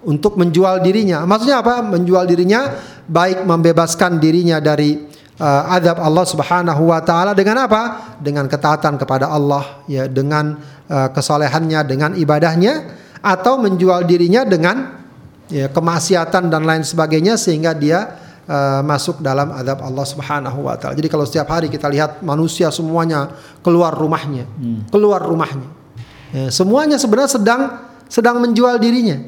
untuk menjual dirinya. Maksudnya apa? Menjual dirinya baik membebaskan dirinya dari uh, adab Allah Subhanahu wa taala dengan apa? Dengan ketaatan kepada Allah ya, dengan uh, kesalehannya, dengan ibadahnya atau menjual dirinya dengan ya, kemaksiatan dan lain sebagainya sehingga dia uh, masuk dalam adab Allah Subhanahu wa taala. Jadi kalau setiap hari kita lihat manusia semuanya keluar rumahnya, hmm. keluar rumahnya. Ya, semuanya sebenarnya sedang sedang menjual dirinya.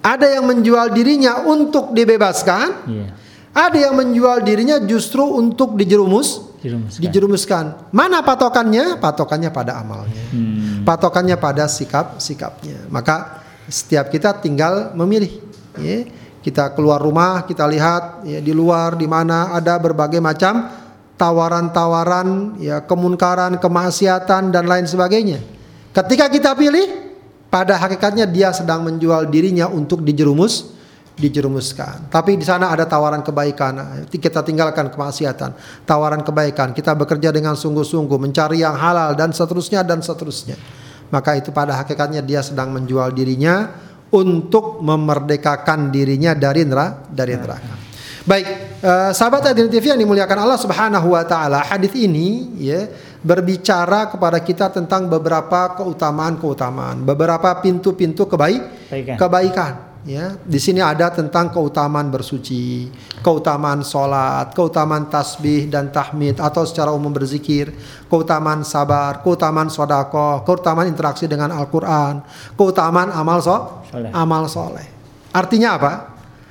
Ada yang menjual dirinya untuk dibebaskan. Yeah. Ada yang menjual dirinya justru untuk dijerumus, Jerumuskan. dijerumuskan. Mana patokannya? Patokannya pada amalnya. Hmm. Patokannya pada sikap-sikapnya. Maka setiap kita tinggal memilih. Ya. Kita keluar rumah, kita lihat ya, di luar di mana ada berbagai macam tawaran-tawaran, ya kemunkaran, kemaksiatan dan lain sebagainya. Ketika kita pilih, pada hakikatnya dia sedang menjual dirinya untuk dijerumus, dijerumuskan. Tapi di sana ada tawaran kebaikan. Kita tinggalkan kemaksiatan, tawaran kebaikan. Kita bekerja dengan sungguh-sungguh mencari yang halal dan seterusnya dan seterusnya maka itu pada hakikatnya dia sedang menjual dirinya untuk memerdekakan dirinya dari neraka dari neraka. Baik, uh, sahabat Adil TV yang dimuliakan Allah Subhanahu wa taala, hadis ini ya berbicara kepada kita tentang beberapa keutamaan-keutamaan, beberapa pintu-pintu kebaik kebaikan ya di sini ada tentang keutamaan bersuci, keutamaan sholat, keutamaan tasbih dan tahmid atau secara umum berzikir, keutamaan sabar, keutamaan sodako, keutamaan interaksi dengan Al-Quran, keutamaan amal so, soleh. amal soleh. Artinya apa?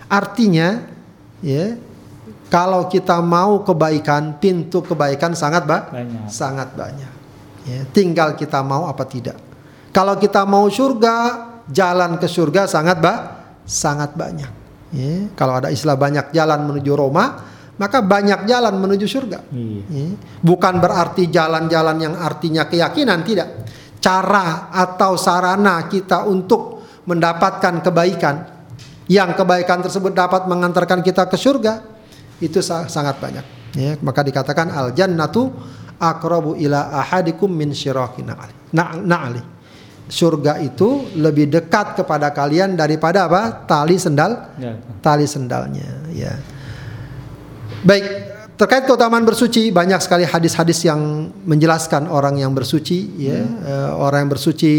Artinya ya kalau kita mau kebaikan, pintu kebaikan sangat ba banyak. sangat banyak. Ya, tinggal kita mau apa tidak. Kalau kita mau surga, jalan ke surga sangat ba sangat banyak. Ya, kalau ada istilah banyak jalan menuju Roma, maka banyak jalan menuju surga. Iya. Ya, bukan berarti jalan-jalan yang artinya keyakinan, tidak. Cara atau sarana kita untuk mendapatkan kebaikan, yang kebaikan tersebut dapat mengantarkan kita ke surga, itu sangat banyak. Ya, maka dikatakan al jannatu akrabu ila ahadikum min syirakin na'ali surga itu lebih dekat kepada kalian daripada apa? Tali sendal, ya. tali sendalnya. Ya. Baik, terkait keutamaan bersuci banyak sekali hadis-hadis yang menjelaskan orang yang bersuci. Ya, hmm. uh, orang yang bersuci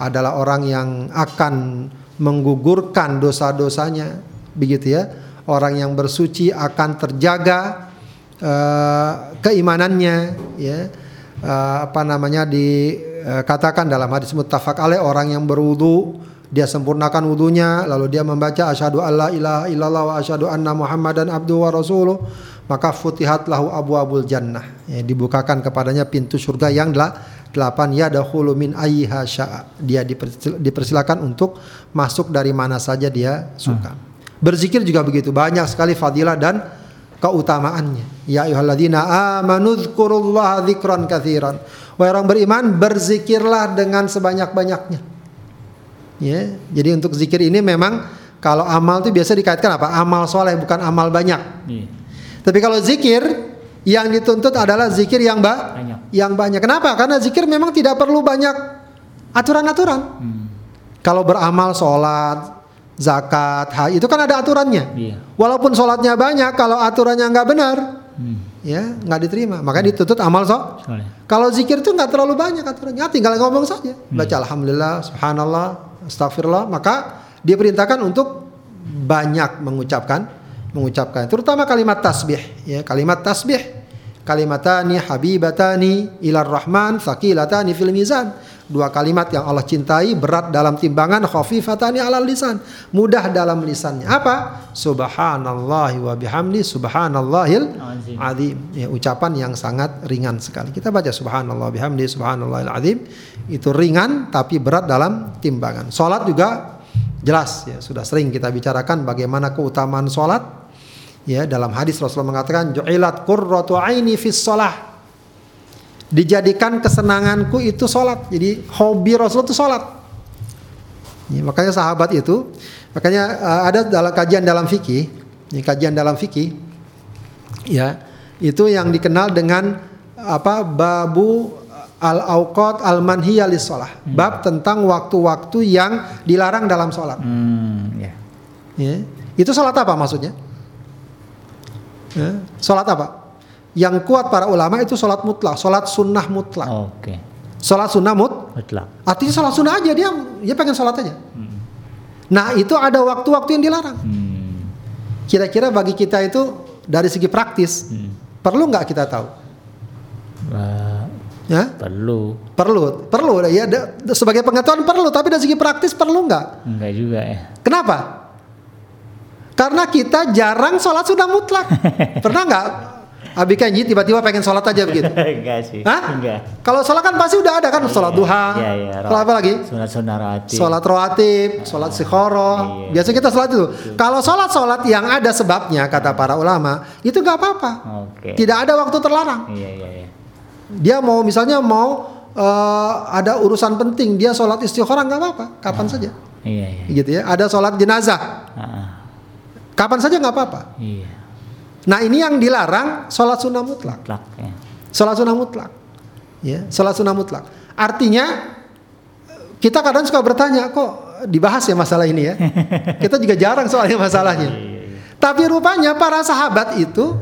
adalah orang yang akan menggugurkan dosa-dosanya, begitu ya. Orang yang bersuci akan terjaga uh, keimanannya, ya. Uh, apa namanya di Eh, katakan dalam hadis muttafaq alaih orang yang berwudu dia sempurnakan wudunya lalu dia membaca asyhadu alla ilaha illallah wa asyhadu anna muhammadan abdu wa rasuluh maka futihat lahu abu abul jannah. Ya, dibukakan kepadanya pintu surga yang delapan ya dahulu min ayyiha sya'a. Dia dipersilakan untuk masuk dari mana saja dia suka. Hmm. berzikir juga begitu banyak sekali fadilah dan keutamaannya. Ya ayyuhalladzina amanu dzkurullaha dzikran katsiran Wahai orang beriman, berzikirlah dengan sebanyak-banyaknya. Ya, jadi untuk zikir ini memang kalau amal itu biasa dikaitkan apa? Amal soleh bukan amal banyak. Iya. Tapi kalau zikir yang dituntut adalah zikir yang ba banyak. Yang banyak. Kenapa? Karena zikir memang tidak perlu banyak aturan-aturan. Hmm. Kalau beramal sholat, zakat, haji itu kan ada aturannya. Iya. Walaupun sholatnya banyak, kalau aturannya nggak benar, hmm ya nggak diterima. Makanya dituntut amal so. Kalau zikir itu nggak terlalu banyak aturannya, tinggal ngomong saja. Baca alhamdulillah, subhanallah, astagfirullah, maka diperintahkan untuk banyak mengucapkan mengucapkan terutama kalimat tasbih ya, kalimat tasbih. Kalimatani habibatani ilar rahman thaqilatani fil mizan. Dua kalimat yang Allah cintai berat dalam timbangan khafifatani alal lisan, mudah dalam lisannya. Apa? Subhanallahi wa bihamdi subhanallahil Azim. azim. Ya, ucapan yang sangat ringan sekali. Kita baca subhanallah bihamdi subhanallahil azim. Itu ringan tapi berat dalam timbangan. Salat juga jelas ya, sudah sering kita bicarakan bagaimana keutamaan salat. Ya, dalam hadis Rasulullah mengatakan ju'ilat qurratu aini fis shalah. Dijadikan kesenanganku itu salat. Jadi hobi Rasul itu salat. Ya, makanya sahabat itu, makanya uh, ada dalam kajian dalam fikih, ini kajian dalam fikih, ya itu yang dikenal dengan apa babu al auqat al manhiya lis shalah. Bab tentang waktu-waktu yang dilarang dalam sholat. Hmm, ya. Ya. Itu sholat apa maksudnya? Ya. Sholat apa? Yang kuat para ulama itu sholat mutlak, sholat sunnah mutlak. Oke. Sholat sunnah mut, Mutlak. artinya sholat sunnah aja dia dia pengen sholat aja. Nah itu ada waktu-waktu yang dilarang. Hmm. Kira-kira bagi kita itu dari segi praktis perlu nggak kita tahu? Wah, Ya? perlu. Perlu, perlu ya. da- Sebagai pengetahuan perlu, tapi dari segi praktis perlu nggak? Enggak juga ya. Kenapa? Karena kita jarang sholat sudah mutlak. Pernah nggak? Abi Kenji tiba-tiba pengen sholat aja begitu. Enggak sih. Hah? Enggak. Kalau sholat kan pasti udah ada kan sholat duha. Iya, iya. Sholat apa lagi? Sunat-sunat rawatib. Sholat rawatib, sholat sikhoro. Iya. Biasa kita sholat itu. Kalau sholat sholat yang ada sebabnya kata para ulama itu nggak apa-apa. Oke. Tidak ada waktu terlarang. Iya, iya, iya. Dia mau misalnya mau eh, ada urusan penting dia sholat istikharah nggak apa-apa, kapan saja. Iya, iya. Gitu ya. Ada sholat jenazah, Ah, ah. kapan saja nggak apa-apa. Iya. Nah ini yang dilarang sholat sunnah mutlak. Mutlak ya. Sholat sunnah mutlak. Ya, sholat sunnah mutlak. Artinya kita kadang suka bertanya kok dibahas ya masalah ini ya. Kita juga jarang soalnya masalahnya. Tapi rupanya para sahabat itu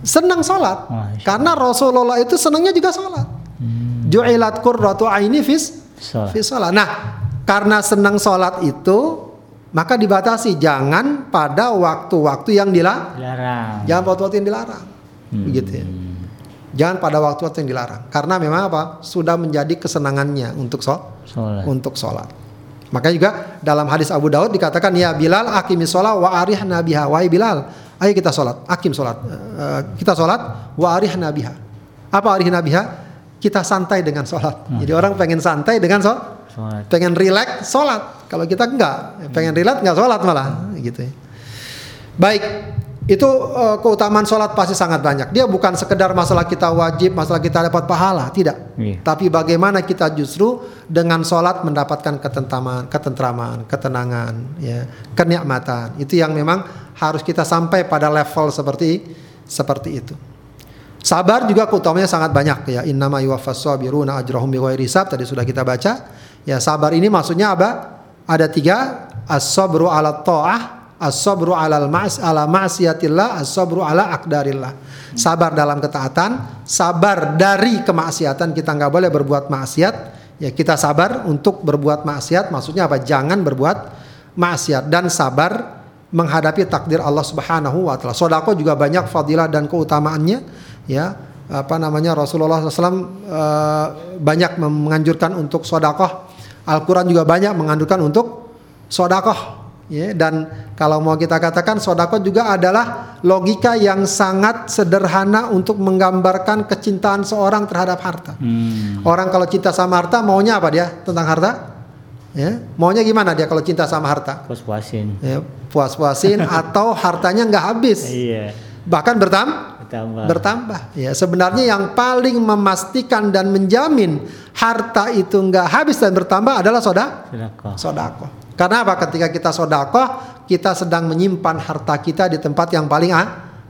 senang sholat. Karena Rasulullah itu senangnya juga sholat. Ju'ilat qurratu aini fis Sholat. fi sholat. Nah, karena senang sholat itu maka dibatasi jangan pada waktu-waktu yang dilarang. Dilarang. Jangan pada waktu yang dilarang. Begitu ya. Jangan pada waktu-waktu yang dilarang. Karena memang apa? Sudah menjadi kesenangannya untuk sholat. Sholat. Untuk sholat. Makanya juga dalam hadis Abu Daud dikatakan ya Bilal akimi sholat wa arih nabiha. Wahai Bilal, ayo kita sholat. Akim sholat. Eh, kita sholat wa arih nabiha. Apa arih nabiha? Kita santai dengan sholat. Jadi orang pengen santai dengan sholat. Sholat. Pengen rileks sholat. Kalau kita enggak, pengen rileks enggak sholat malah, gitu ya. Baik, itu eh, keutamaan sholat pasti sangat banyak. Dia bukan sekedar masalah kita wajib, masalah kita dapat pahala, tidak. Iya. Tapi bagaimana kita justru dengan sholat mendapatkan ketentraman, ketentraman, ketenangan, ya, kenikmatan. Itu yang memang harus kita sampai pada level seperti seperti itu. Sabar juga keutamanya sangat banyak ya. Innama yuwaffas sabiruna ajrahum bighairi hisab tadi sudah kita baca. Ya, sabar ini maksudnya apa? Ada tiga, as-sabru ala ta'ah, as-sabru ala mas ala ma'siyatillah, as-sabru ala akdarillah. Sabar dalam ketaatan, sabar dari kemaksiatan kita nggak boleh berbuat maksiat. Ya, kita sabar untuk berbuat maksiat, maksudnya apa? Jangan berbuat maksiat dan sabar menghadapi takdir Allah Subhanahu wa taala. Sodako juga banyak fadilah dan keutamaannya ya. Apa namanya Rasulullah SAW eh, banyak menganjurkan untuk sodakoh. Al-Quran juga banyak menganjurkan untuk sodakoh. Ya, dan kalau mau kita katakan sodakoh juga adalah logika yang sangat sederhana untuk menggambarkan kecintaan seorang terhadap harta. Hmm. Orang kalau cinta sama harta maunya apa dia tentang harta? Ya, maunya gimana dia kalau cinta sama harta? Puas puasin. Ya, puas-puasin atau hartanya nggak habis, Iya. Bahkan bertam Bertambah. bertambah. Ya, sebenarnya yang paling memastikan dan menjamin harta itu nggak habis dan bertambah adalah soda sodako. Karena apa? Ketika kita sodako, kita sedang menyimpan harta kita di tempat yang paling a,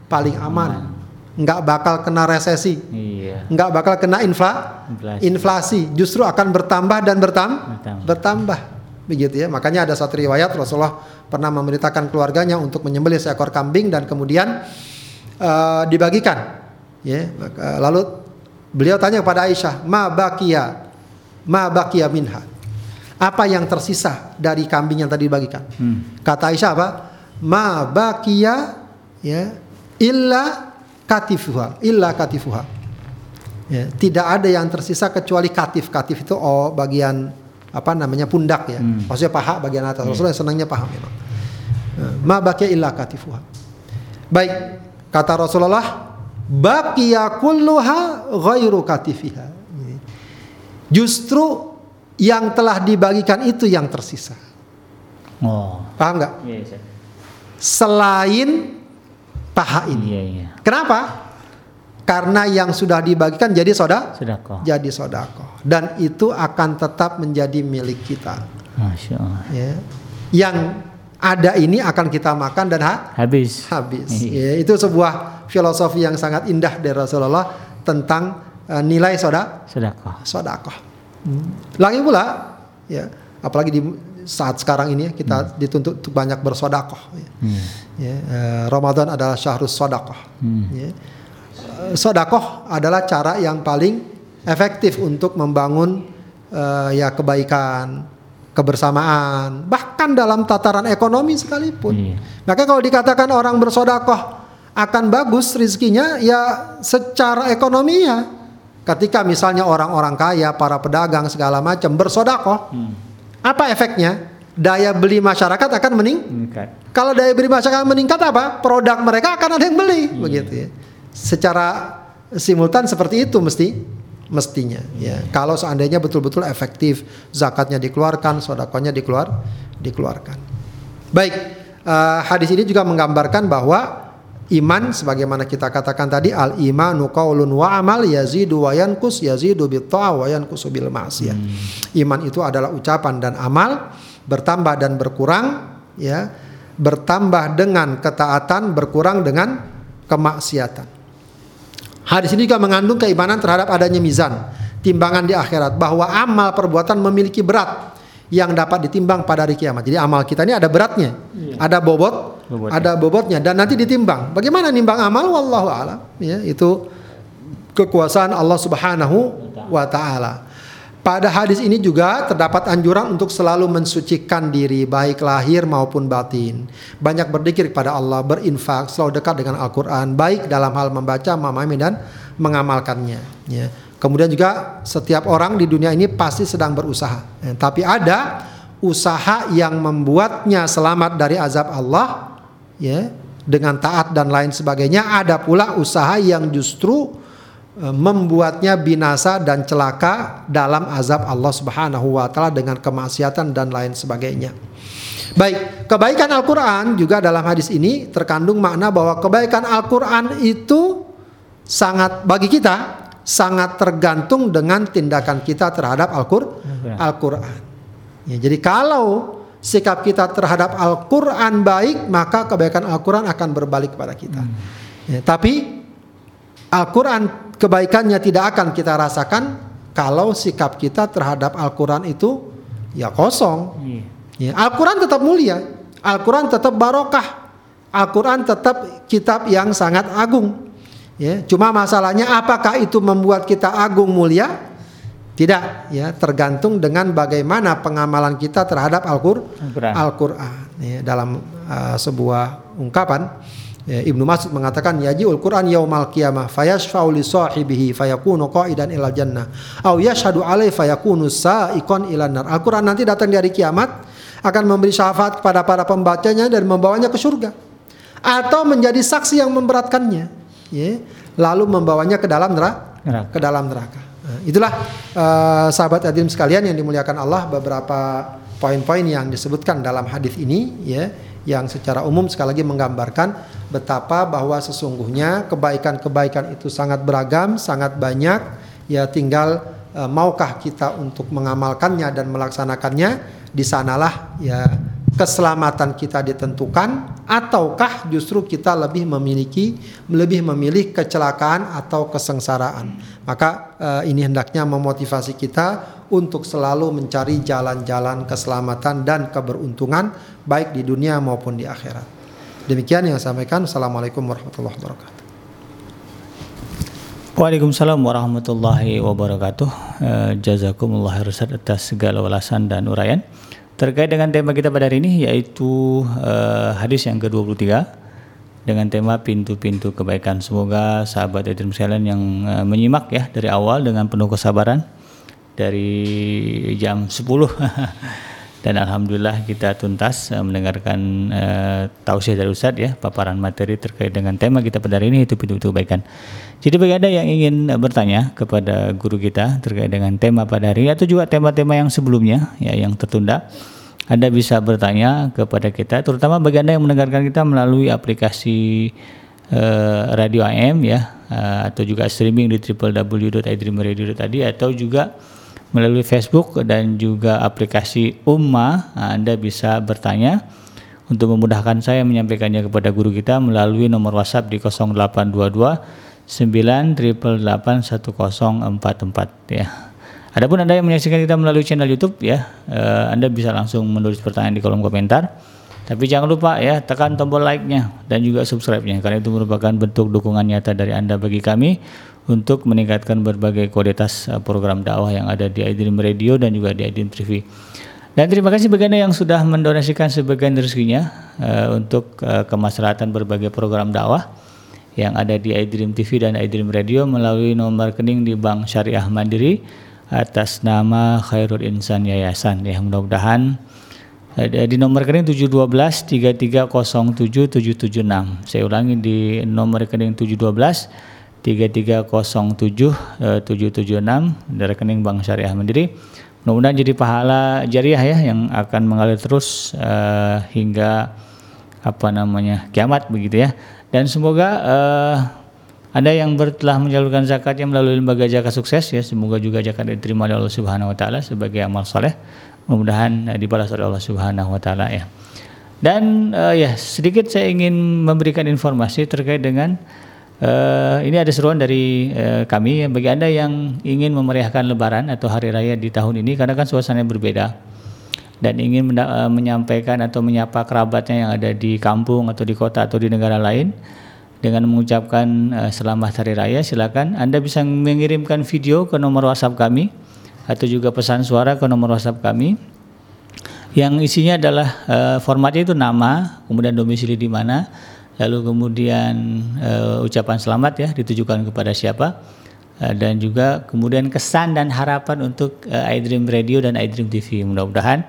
paling aman, nggak bakal kena resesi, Iya. nggak bakal kena infla, Inflasi. inflasi, justru akan bertambah dan bertam, Bertambah. bertambah. Begitu ya. Makanya ada satu riwayat Rasulullah pernah memerintahkan keluarganya untuk menyembelih seekor kambing dan kemudian uh, dibagikan. Ya, lalu beliau tanya kepada Aisyah, "Ma bakia? Ma bakia minha?" Apa yang tersisa dari kambing yang tadi dibagikan? Hmm. Kata Aisyah apa? Ma bakia ya illa katifuha, illa katifuha. Ya, tidak ada yang tersisa kecuali katif. Katif itu oh bagian apa namanya pundak ya. Hmm. Maksudnya paha bagian atas. Hmm. Rasulullah senangnya paha memang. Ya, ma bakia illa katifuha. Baik, kata Rasulullah, baqiya kulluha ghairu katifiha. Justru yang telah dibagikan itu yang tersisa. Oh. Paham nggak? Iya, iya. Selain paha ini. Iya, iya. Kenapa? Karena yang sudah dibagikan jadi soda, sodako. jadi sodako, dan itu akan tetap menjadi milik kita. Masya Allah. Ya. Yang ada ini akan kita makan dan ha habis. Habis. Ya, itu sebuah filosofi yang sangat indah dari Rasulullah tentang uh, nilai soda sodakoh. Sodakoh. Hmm. Lagi pula, ya, apalagi di saat sekarang ini kita hmm. dituntut untuk banyak bersodakoh. Ya. Hmm. Ya, uh, Ramadan adalah syahrus sodakoh. Hmm. Ya. Uh, sodakoh adalah cara yang paling efektif untuk membangun uh, ya kebaikan, kebersamaan, bahkan dalam tataran ekonomi sekalipun. Hmm. Maka kalau dikatakan orang bersodakoh akan bagus rizkinya ya secara ekonomi ya. Ketika misalnya orang-orang kaya, para pedagang segala macam bersodakoh, hmm. apa efeknya? Daya beli masyarakat akan mening meningkat. Kalau daya beli masyarakat meningkat apa? Produk mereka akan ada yang beli, hmm. begitu ya. Secara simultan seperti itu mesti mestinya ya. Kalau seandainya betul-betul efektif zakatnya dikeluarkan, sodakonya dikeluar dikeluarkan. Baik, uh, hadis ini juga menggambarkan bahwa Iman sebagaimana kita katakan tadi al imanu qaulun wa amal yazidu wa yanqus yazidu bit wa yanqusu bil ma'siyah. Hmm. Iman itu adalah ucapan dan amal bertambah dan berkurang ya, bertambah dengan ketaatan, berkurang dengan kemaksiatan. Hadis ini juga mengandung keimanan terhadap adanya mizan, timbangan di akhirat bahwa amal perbuatan memiliki berat yang dapat ditimbang pada hari kiamat. Jadi amal kita ini ada beratnya, iya. ada bobot bobotnya. ada bobotnya dan nanti ditimbang. Bagaimana nimbang amal? Wallahu a'lam. Ya, itu kekuasaan Allah Subhanahu wa taala. Pada hadis ini juga terdapat anjuran untuk selalu mensucikan diri baik lahir maupun batin. Banyak berzikir kepada Allah, berinfak, selalu dekat dengan Al-Qur'an, baik dalam hal membaca, memahami dan mengamalkannya, ya. Kemudian juga setiap orang di dunia ini pasti sedang berusaha. Ya, tapi ada usaha yang membuatnya selamat dari azab Allah ya dengan taat dan lain sebagainya ada pula usaha yang justru membuatnya binasa dan celaka dalam azab Allah Subhanahu wa taala dengan kemaksiatan dan lain sebagainya. Baik, kebaikan Al-Qur'an juga dalam hadis ini terkandung makna bahwa kebaikan Al-Qur'an itu sangat bagi kita sangat tergantung dengan tindakan kita terhadap Al-Qur'an. ya, jadi kalau sikap kita terhadap Al-Quran baik, maka kebaikan Al-Quran akan berbalik kepada kita. Hmm. Ya, tapi Al-Quran kebaikannya tidak akan kita rasakan kalau sikap kita terhadap Al-Quran itu ya kosong. Hmm. Ya, Al-Quran tetap mulia, Al-Quran tetap barokah, Al-Quran tetap kitab yang sangat agung. Ya, cuma masalahnya apakah itu membuat kita agung mulia? Tidak, ya tergantung dengan bagaimana pengamalan kita terhadap Al-Qur'an. Al-Qur'an. Ya, dalam uh, sebuah ungkapan ya, Ibnu Mas'ud mengatakan yajiul Qur'an yaumal qiyamah fayashfa'u li sahibihi fayakunu qa'idan ilal jannah au yashhadu alaihi fayakunu sa'iqan ilan nar. Al-Qur'an nanti datang di hari kiamat akan memberi syafaat kepada para pembacanya dan membawanya ke surga atau menjadi saksi yang memberatkannya ya, lalu membawanya ke dalam neraka, neraka. ke dalam neraka. Nah, itulah uh, sahabat hadirin sekalian yang dimuliakan Allah beberapa poin-poin yang disebutkan dalam hadis ini ya yang secara umum sekali lagi menggambarkan betapa bahwa sesungguhnya kebaikan-kebaikan itu sangat beragam, sangat banyak. Ya tinggal uh, maukah kita untuk mengamalkannya dan melaksanakannya? Di sanalah ya keselamatan kita ditentukan ataukah justru kita lebih memiliki lebih memilih kecelakaan atau kesengsaraan? Maka uh, ini hendaknya memotivasi kita untuk selalu mencari jalan-jalan keselamatan dan keberuntungan baik di dunia maupun di akhirat demikian yang saya sampaikan assalamualaikum warahmatullahi wabarakatuh Waalaikumsalam warahmatullahi wabarakatuh. Uh, jazakumullah khairan atas segala ulasan dan uraian. Terkait dengan tema kita pada hari ini yaitu uh, hadis yang ke-23 dengan tema pintu-pintu kebaikan. Semoga sahabat Edrim sekalian yang uh, menyimak ya dari awal dengan penuh kesabaran dari jam 10 dan alhamdulillah kita tuntas uh, mendengarkan uh, tausiah dari Ustadz ya paparan materi terkait dengan tema kita pada hari ini itu pintu-pintu kebaikan. Jadi bagi Anda yang ingin bertanya kepada guru kita terkait dengan tema pada hari ini atau juga tema-tema yang sebelumnya ya yang tertunda anda bisa bertanya kepada kita terutama bagi Anda yang mendengarkan kita melalui aplikasi uh, radio AM ya uh, atau juga streaming di www.idreamradio tadi atau juga melalui Facebook dan juga aplikasi Umma Anda bisa bertanya untuk memudahkan saya menyampaikannya kepada guru kita melalui nomor WhatsApp di 0822 1044 ya. Adapun Anda yang menyaksikan kita melalui channel YouTube ya, eh, Anda bisa langsung menulis pertanyaan di kolom komentar. Tapi jangan lupa ya tekan tombol like-nya dan juga subscribe-nya karena itu merupakan bentuk dukungan nyata dari Anda bagi kami untuk meningkatkan berbagai kualitas uh, program dakwah yang ada di iDream Radio dan juga di iDream TV. Dan terima kasih bagi Anda yang sudah mendonasikan sebagian rezekinya uh, untuk uh, kemaslahatan berbagai program dakwah yang ada di iDream TV dan iDream Radio melalui nomor rekening di Bank Syariah Mandiri atas nama Khairul Insan Yayasan ya mudah-mudahan uh, di nomor rekening 712 3307776 saya ulangi di nomor rekening 712 3307 776 dari rekening Bank Syariah Mandiri. Mudah-mudahan jadi pahala jariah ya yang akan mengalir terus uh, hingga apa namanya kiamat begitu ya. Dan semoga uh, anda yang telah menyalurkan zakatnya melalui lembaga zakat sukses ya, semoga juga zakat diterima oleh Allah Subhanahu wa taala sebagai amal soleh. Mudah-mudahan uh, dibalas oleh Allah Subhanahu wa taala ya. Dan uh, ya sedikit saya ingin memberikan informasi terkait dengan Uh, ini ada seruan dari uh, kami. Bagi anda yang ingin memeriahkan Lebaran atau Hari Raya di tahun ini karena kan suasananya berbeda dan ingin uh, menyampaikan atau menyapa kerabatnya yang ada di kampung atau di kota atau di negara lain dengan mengucapkan uh, selamat Hari Raya silakan. Anda bisa mengirimkan video ke nomor WhatsApp kami atau juga pesan suara ke nomor WhatsApp kami. Yang isinya adalah uh, formatnya itu nama kemudian domisili di mana lalu kemudian uh, ucapan selamat ya ditujukan kepada siapa? Uh, dan juga kemudian kesan dan harapan untuk uh, iDream Radio dan iDream TV mudah-mudahan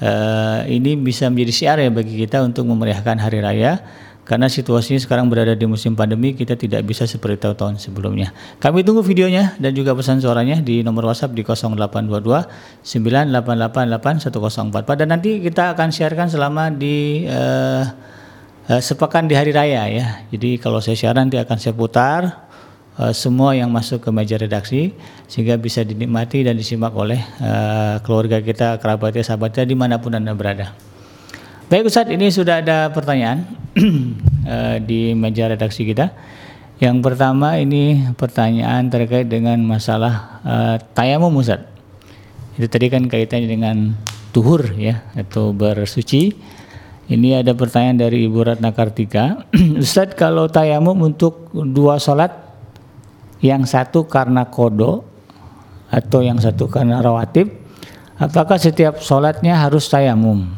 uh, ini bisa menjadi siar ya bagi kita untuk memeriahkan hari raya. Karena situasinya sekarang berada di musim pandemi kita tidak bisa seperti tahun-tahun sebelumnya. Kami tunggu videonya dan juga pesan suaranya di nomor WhatsApp di 0822 9888 1044 dan nanti kita akan siarkan selama di uh, uh, sepekan di hari raya ya. Jadi kalau saya siaran nanti akan saya putar uh, semua yang masuk ke meja redaksi sehingga bisa dinikmati dan disimak oleh uh, keluarga kita, kerabatnya, sahabatnya di mana pun anda berada. Baik Ustaz, ini sudah ada pertanyaan di meja redaksi kita. Yang pertama ini pertanyaan terkait dengan masalah uh, tayamum Ustaz. Itu tadi kan kaitannya dengan tuhur ya atau bersuci ini ada pertanyaan dari Ibu Ratna Kartika. Ustadz kalau tayamum untuk dua sholat, yang satu karena kodo atau yang satu karena rawatib, apakah setiap sholatnya harus tayamum?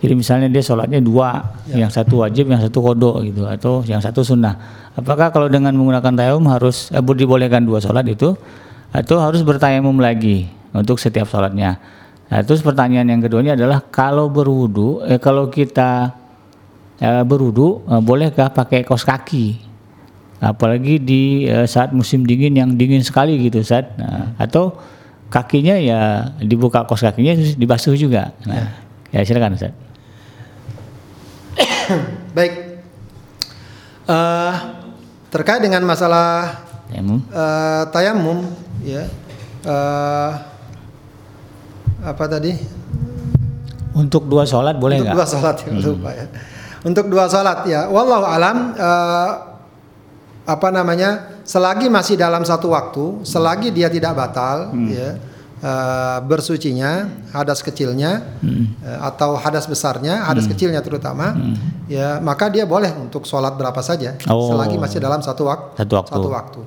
Jadi misalnya dia sholatnya dua, ya. yang satu wajib, yang satu kodo gitu, atau yang satu sunnah. Apakah kalau dengan menggunakan tayamum harus eh, dibolehkan dua sholat itu, atau harus bertayamum lagi untuk setiap sholatnya? Nah, terus pertanyaan yang keduanya adalah kalau berwudu, eh, kalau kita eh, berwudu, eh, bolehkah pakai kaos kaki? Apalagi di eh, saat musim dingin yang dingin sekali gitu, saat nah, atau kakinya ya dibuka kaos kakinya dibasuh juga. Nah, ya, ya silakan Ustaz. Baik. Uh, terkait dengan masalah tayamum, uh, tayamum ya. Uh, apa tadi? Untuk dua sholat boleh nggak? Untuk dua sholat ya, hmm. lupa ya. Untuk dua sholat ya. Wallahu alam. Uh, apa namanya? Selagi masih dalam satu waktu, selagi dia tidak batal, hmm. ya. eh, bersucinya, hadas kecilnya eh, atau hadas besarnya, hadas kecilnya terutama, ya maka dia boleh untuk sholat berapa saja, Oh. selagi masih dalam satu, wak- Satu waktu. satu waktu.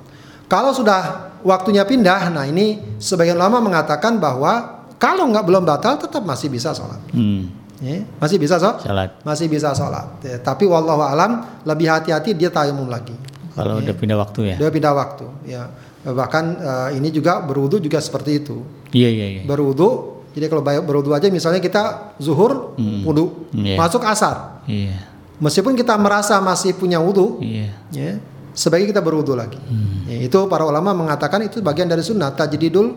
Kalau sudah waktunya pindah, nah ini sebagian ulama mengatakan bahwa kalau nggak belum batal tetap masih bisa sholat, Hmm. Ya, masih bisa sholat, Salat. masih bisa sholat. Ya, tapi wallahu alam lebih hati-hati dia tayamum lagi. Kalau udah pindah waktu ya. Dia pindah waktu, ya. Bahkan eh, ini juga berwudu juga seperti itu. Iya iya iya. Berwudu, jadi kalau berwudu aja misalnya kita zuhur, wudu, Iya. masuk asar. Iya. Meskipun kita merasa masih punya wudu, Iya. ya, sebaiknya kita berwudu lagi. Ya, itu para ulama mengatakan itu bagian dari sunnah tajdidul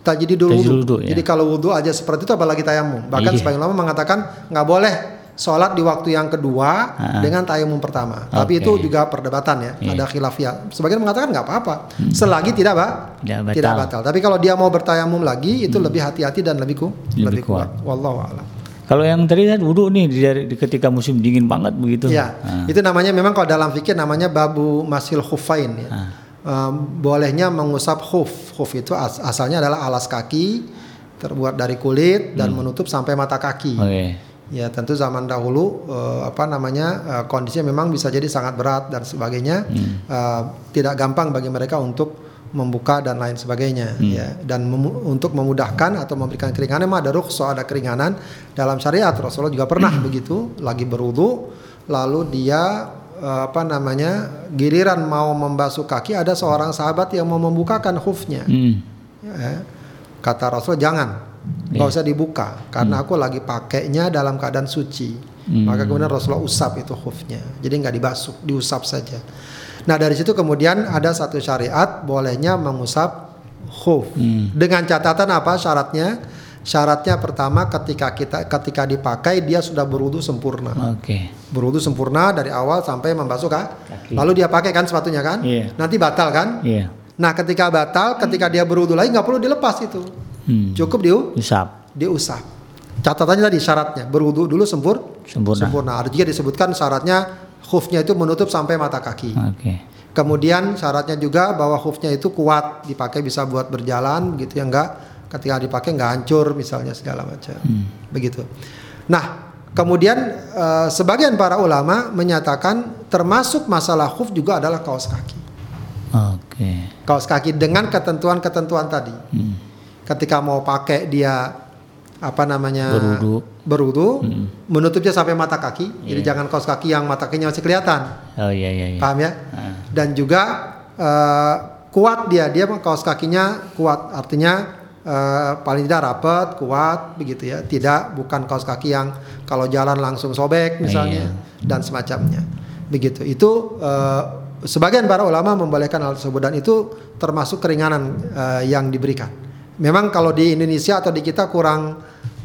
tajdidul wudu. wudu, ya. Jadi kalau wudu aja seperti itu apalagi tayamum. Bahkan Iya. sebagian ulama mengatakan nggak boleh sholat di waktu yang kedua Ah. dengan tayamum pertama. Tapi Oke. itu juga perdebatan ya, Iya. ada khilafiyah. Sebagian mengatakan nggak apa-apa, selagi tidak pak Tidak batal. tidak batal. Tapi kalau dia mau bertayamum lagi itu lebih hati-hati dan lebih ku, Lebih lebih, kuat. kuat. Wallahu a'lam. Kalau yang tadi kan wudhu nih di, dari- ketika musim dingin banget begitu. Ya, Ah. itu namanya memang kalau dalam fikir namanya babu masil khufain ya. Ah. Um, bolehnya mengusap khuf. Khuf itu as- asalnya adalah alas kaki terbuat dari kulit dan menutup sampai mata kaki. Hmm. Oke. Ya tentu zaman dahulu eh, apa namanya eh, kondisinya memang bisa jadi sangat berat dan sebagainya Hmm. Eh, tidak gampang bagi mereka untuk membuka dan lain sebagainya Hmm. ya dan memu- untuk memudahkan atau memberikan keringanan memang ada rukhsah ada keringanan dalam syariat Rasulullah juga pernah Hmm. begitu lagi berwudu lalu dia apa namanya giliran mau membasuh kaki ada seorang sahabat yang mau membukakan khufnya Hmm. Ya, kata Rasul jangan nggak usah dibuka karena aku lagi pakainya dalam keadaan suci. Maka kemudian Rasulullah usap itu khufnya jadi nggak dibasuh diusap saja. Nah dari situ kemudian ada satu syariat bolehnya mengusap khuf dengan catatan apa syaratnya syaratnya pertama ketika kita ketika dipakai dia sudah berwudu sempurna Oke. berwudu sempurna dari awal sampai membasuh kah? lalu dia pakai kan sepatunya kan Iya. nanti batal kan Iya. Nah, ketika batal, ketika dia berwudu lagi nggak perlu dilepas itu. Hmm. Cukup diu, Usap. diusap. Catatannya tadi syaratnya berwudu dulu sempur, Sempurna. Ada juga disebutkan syaratnya khufnya itu menutup sampai mata kaki. Oke. Kemudian syaratnya juga bahwa khufnya itu kuat, dipakai bisa buat berjalan gitu ya enggak ketika dipakai nggak hancur misalnya segala macam. Begitu. Nah, kemudian eh, sebagian para ulama menyatakan termasuk masalah khuf juga adalah kaos kaki. Oke. kaos kaki dengan ketentuan-ketentuan tadi. Hmm. Ketika mau pakai dia apa namanya Berwudu. berwudu, menutupnya sampai mata kaki. Jadi jangan kaos kaki yang mata kakinya masih kelihatan, Oh iya iya iya. paham ya? Ah. Dan juga eh, kuat dia, dia kaos kakinya kuat, artinya eh, paling tidak rapat, kuat, begitu ya. Tidak bukan kaos kaki yang kalau jalan langsung sobek misalnya dan semacamnya, begitu. Itu eh, sebagian para ulama membolehkan hal tersebut dan itu termasuk keringanan eh, yang diberikan. Memang kalau di Indonesia atau di kita kurang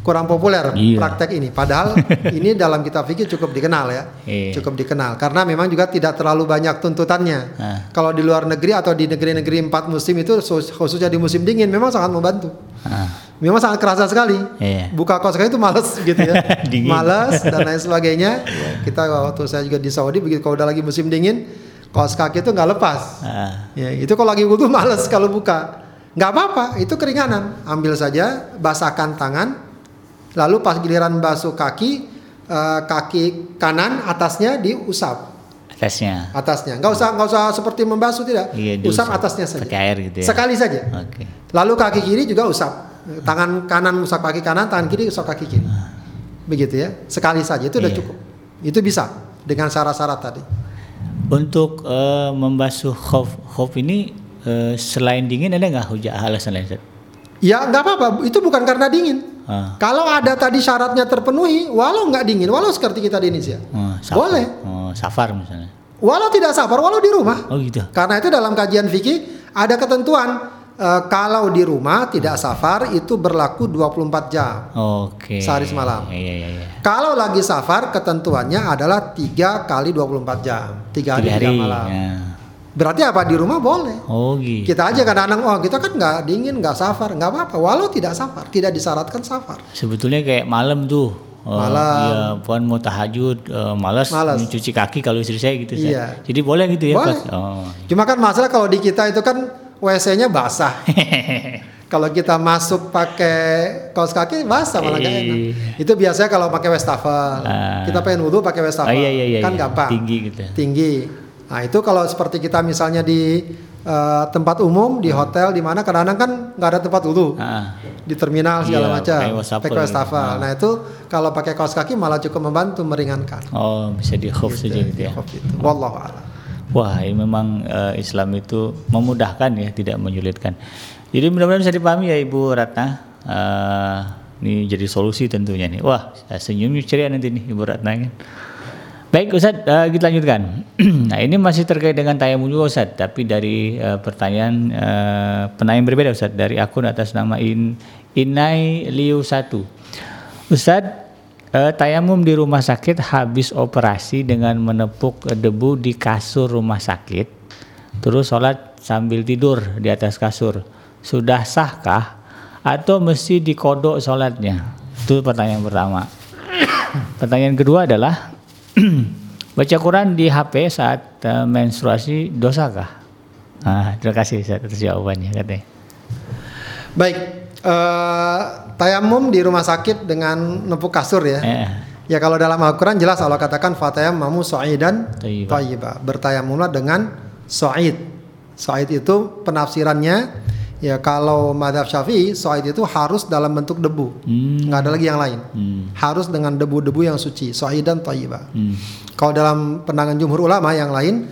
kurang populer Iya. praktek ini. Padahal ini dalam kitab fikih cukup dikenal ya, Iya. cukup dikenal karena memang juga tidak terlalu banyak tuntutannya. Ah. Kalau di luar negeri atau di negeri-negeri empat musim itu khusus- khususnya di musim dingin memang sangat membantu. Ah. Memang sangat kerasa sekali. Iya. Buka kaki itu males gitu ya. Males dan lain sebagainya. Ya, kita waktu saya juga di Saudi begitu kalau udah lagi musim dingin kaos kaki itu nggak lepas. Ah. Ya, itu kalau lagi wudhu males kalau buka. Nggak apa-apa, itu keringanan. Ambil saja, basahkan tangan, lalu pas giliran basuh kaki, eh, kaki kanan atasnya diusap Atasnya. atasnya. Nggak usah nggak usah seperti membasuh tidak. Iya, usap atasnya saja. Pakai air gitu ya. Sekali saja. Oke. Lalu kaki kiri juga usap. Tangan kanan usap kaki kanan, tangan kiri usap kaki kiri. Begitu ya. Sekali saja itu udah Iya. cukup. Itu bisa dengan syarat-syarat tadi. Untuk eh, membasuh khuf khuf ini eh, selain dingin ada nggak hujah alasan lain? Ya nggak apa-apa. Itu bukan karena dingin. Ah. Kalau ada tadi syaratnya terpenuhi, walau nggak dingin, walau seperti kita di Indonesia, Oh, safar. Boleh. Oh, safar misalnya. walau tidak safar, walau di rumah. Oh gitu. Karena itu dalam kajian fikih ada ketentuan eh, kalau di rumah tidak safar itu berlaku 24 jam. Oke. Sehari semalam. Iya iya iya. Kalau lagi safar ketentuannya adalah tiga kali 24 jam, tiga hari, Tiga hari. malam. ya. Berarti apa di rumah boleh. Oh gitu. Kita aja kadang-kadang oh kita kan nggak dingin nggak safar nggak apa-apa walau tidak safar tidak disyaratkan safar. Sebetulnya kayak malam tuh. eh, Malam. Iya, puan mau tahajud, eh, malas, Malas. mencuci kaki kalau istri saya gitu. Iya. Jadi boleh gitu ya, Boleh. Pas? Oh. Cuma kan masalah kalau di kita itu kan WC-nya basah. Kalau kita masuk pakai kaos kaki basah malah nggak enak. Iya. Itu biasanya kalau pakai wastafel. Ah. Kita pengen wudhu pakai wastafel. Oh, iya, iya, iya, kan iya. gampang. Tinggi gitu. Tinggi. Nah itu kalau seperti kita misalnya di eh, tempat umum, di hotel, di mana kadang-kadang kan nggak ada tempat wudhu. Ah. Di terminal segala Iya, macam. pakai wastafel. Ah. Nah itu kalau pakai kaos kaki malah cukup membantu meringankan. Oh, bisa di khuf saja gitu ya. Khuf itu. Wallahu a'lam. Wah, ini memang eh, Islam itu memudahkan ya, tidak menyulitkan. Jadi mudah-mudahan bisa dipahami ya Ibu Ratna. Eh, ini jadi solusi tentunya nih. Wah, senyum ceria nanti nih Ibu Ratna kan. Baik Ustadz, eh, kita lanjutkan. nah ini masih terkait dengan tayamum juga Ustadz, tapi dari eh, pertanyaan eh, penanya berbeda Ustadz dari akun atas nama In, Inai Liu 1. Ustadz, eh, tayamum di rumah sakit habis operasi dengan menepuk debu di kasur rumah sakit, terus sholat sambil tidur di atas kasur. Sudah sahkah atau mesti dikodok sholatnya? Itu pertanyaan pertama. Pertanyaan kedua adalah baca Quran di HP saat eh, menstruasi dosakah? Nah, terima kasih atas jawabannya katanya. Baik, eh, tayamum di rumah sakit dengan nepuk kasur ya. Eh, Ya kalau dalam Al-Quran jelas Allah katakan fatayammamu sa'idan Thayyiban. thayyiba. Bertayamumlah dengan sa'id. Sa'id itu penafsirannya ya kalau madhab syafi'i sa'id itu harus dalam bentuk debu. Hmm. nggak ada lagi yang lain. hmm, Harus dengan debu-debu yang suci, sa'idan thayyiba. hmm. Kalau dalam pandangan jumhur ulama yang lain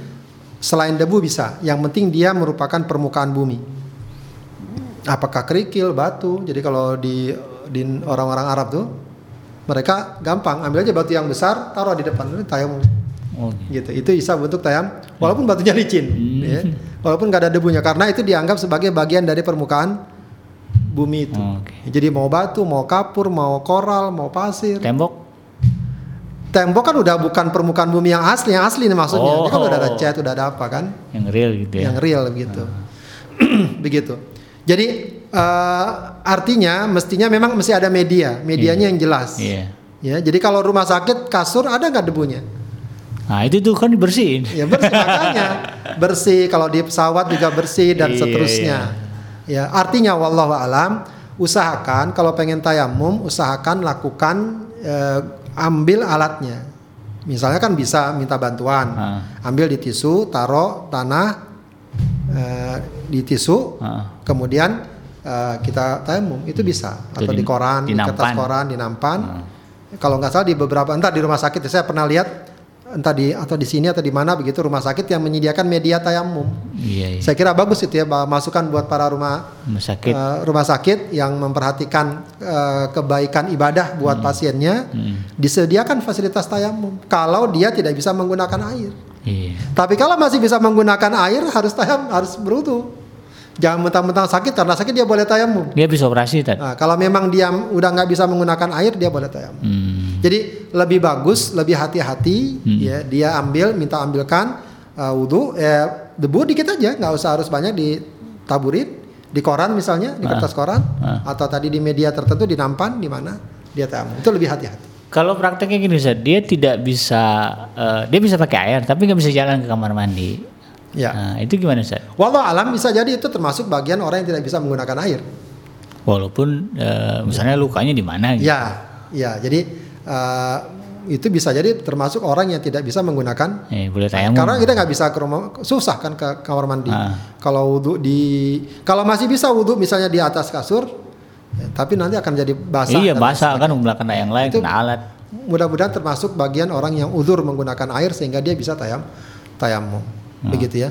selain debu bisa, yang penting dia merupakan permukaan bumi. Apakah kerikil, batu. Jadi kalau di di orang-orang Arab tuh mereka gampang ambil aja batu yang besar taruh di depan tayamum Oh, gitu. Itu bisa bentuk tayam walaupun batunya licin, Hmm. ya. Walaupun nggak ada debunya karena itu dianggap sebagai bagian dari permukaan bumi itu. Oke. Jadi mau batu, mau kapur, mau koral, mau pasir. Tembok? Tembok kan udah bukan permukaan bumi yang asli, yang asli nih maksudnya. Ini kan Oh. udah ada cat, udah ada apa kan? Yang real gitu ya? Yang real begitu. begitu. Jadi eh, artinya mestinya memang mesti ada media, medianya yang jelas. Iya. Ya, jadi kalau rumah sakit kasur ada nggak debunya? Nah itu tuh kan dibersihin. Ya bersih makanya bersih. Kalau di pesawat juga bersih dan Iya, seterusnya. Ya artinya wallahu alam usahakan kalau pengen tayamum usahakan lakukan eh, ambil alatnya. Misalnya kan bisa minta bantuan, Ah. ambil di tisu, taruh tanah eh, di tisu, Ah. kemudian eh, kita tayamum itu bisa atau di- di koran, di, kertas dinampan. koran, dinampan. Ah. Kalau nggak salah di beberapa entah di rumah sakit saya pernah lihat entah di atau di sini atau di mana begitu rumah sakit yang menyediakan media tayamum. Iya, iya. Saya kira bagus itu ya masukan buat para rumah Rumah sakit. eh, rumah sakit yang memperhatikan eh, kebaikan ibadah buat pasiennya Hmm. disediakan fasilitas tayamum kalau dia tidak bisa menggunakan air. Iya. Tapi kalau masih bisa menggunakan air harus tayam harus berwudu. Jangan mentang-mentang sakit karena sakit dia boleh tayamum. Dia bisa operasi tadi. Nah, kalau memang dia udah nggak bisa menggunakan air dia boleh tayamum. Hmm. Jadi lebih bagus, lebih hati-hati Hmm. ya dia ambil minta ambilkan uh, wudhu eh, debu dikit aja nggak usah harus banyak ditaburin di koran misalnya di kertas koran Ah. atau tadi di media tertentu di nampan di mana dia tayamum itu lebih hati-hati. Kalau prakteknya gini Ustaz, dia tidak bisa eh, dia bisa pakai air tapi nggak bisa jalan ke kamar mandi. Ya. Nah, itu gimana Ustaz? Walau alam bisa jadi itu termasuk bagian orang yang tidak bisa menggunakan air. Walaupun eh, misalnya lukanya di mana gitu. Ya, ya. Jadi uh, itu bisa jadi termasuk orang yang tidak bisa menggunakan Eh, boleh tayamum. Karena kita nggak bisa ke rumah, susah kan ke kamar mandi. Ah. Kalau wudhu di, kalau masih bisa wudhu misalnya di atas kasur, ya, tapi nanti akan jadi basah. iya, basah kan menggunakan yang lain Itu- alat. Mudah-mudahan termasuk bagian orang yang uzur menggunakan air sehingga dia bisa tayam, tayamum, Hmm. begitu ya.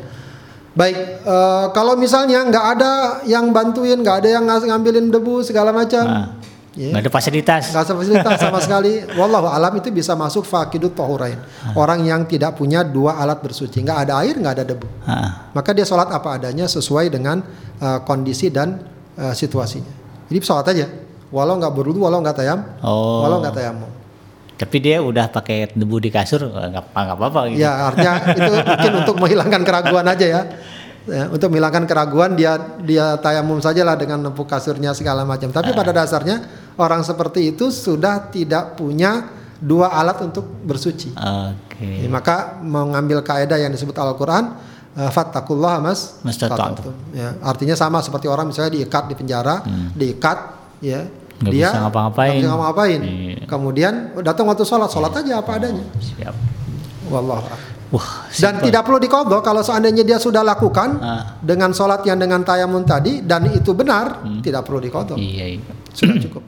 Baik, eh, kalau misalnya nggak ada yang bantuin, nggak ada yang ngambilin debu segala macam, Ah. Ya, Nggak ada fasilitas. nggak ada fasilitas sama sekali. Wallahu alam itu bisa masuk fakidut tohurain. Orang yang tidak punya dua alat bersuci, nggak ada air, nggak ada debu. Ah. Maka dia sholat apa adanya sesuai dengan uh, kondisi dan uh, situasinya. Jadi sholat aja, walau nggak berwudu, walau nggak tayam, Oh. walau nggak tayamum. Tapi dia udah pakai debu di kasur nggak apa-apa gitu. Ya artinya itu mungkin untuk menghilangkan keraguan aja ya. Ya, untuk menghilangkan keraguan dia dia tayamum saja lah dengan nepuk kasurnya segala macam. Tapi pada dasarnya orang seperti itu sudah tidak punya dua alat untuk bersuci. Oke. Ya, maka mengambil kaidah yang disebut Al-Quran uh, fattakullah mas ya artinya sama seperti orang misalnya diikat di penjara diikat ya Hmm. Nggak dia bisa ngapa-ngapain. bisa ngapa-ngapain Iya. kemudian datang waktu sholat sholat aja apa adanya Siap. wallah Wah, dan tidak perlu dikodok kalau seandainya dia sudah lakukan Ah. dengan sholat yang dengan tayamun tadi dan itu benar tidak perlu dikodok Iya, iya. sudah cukup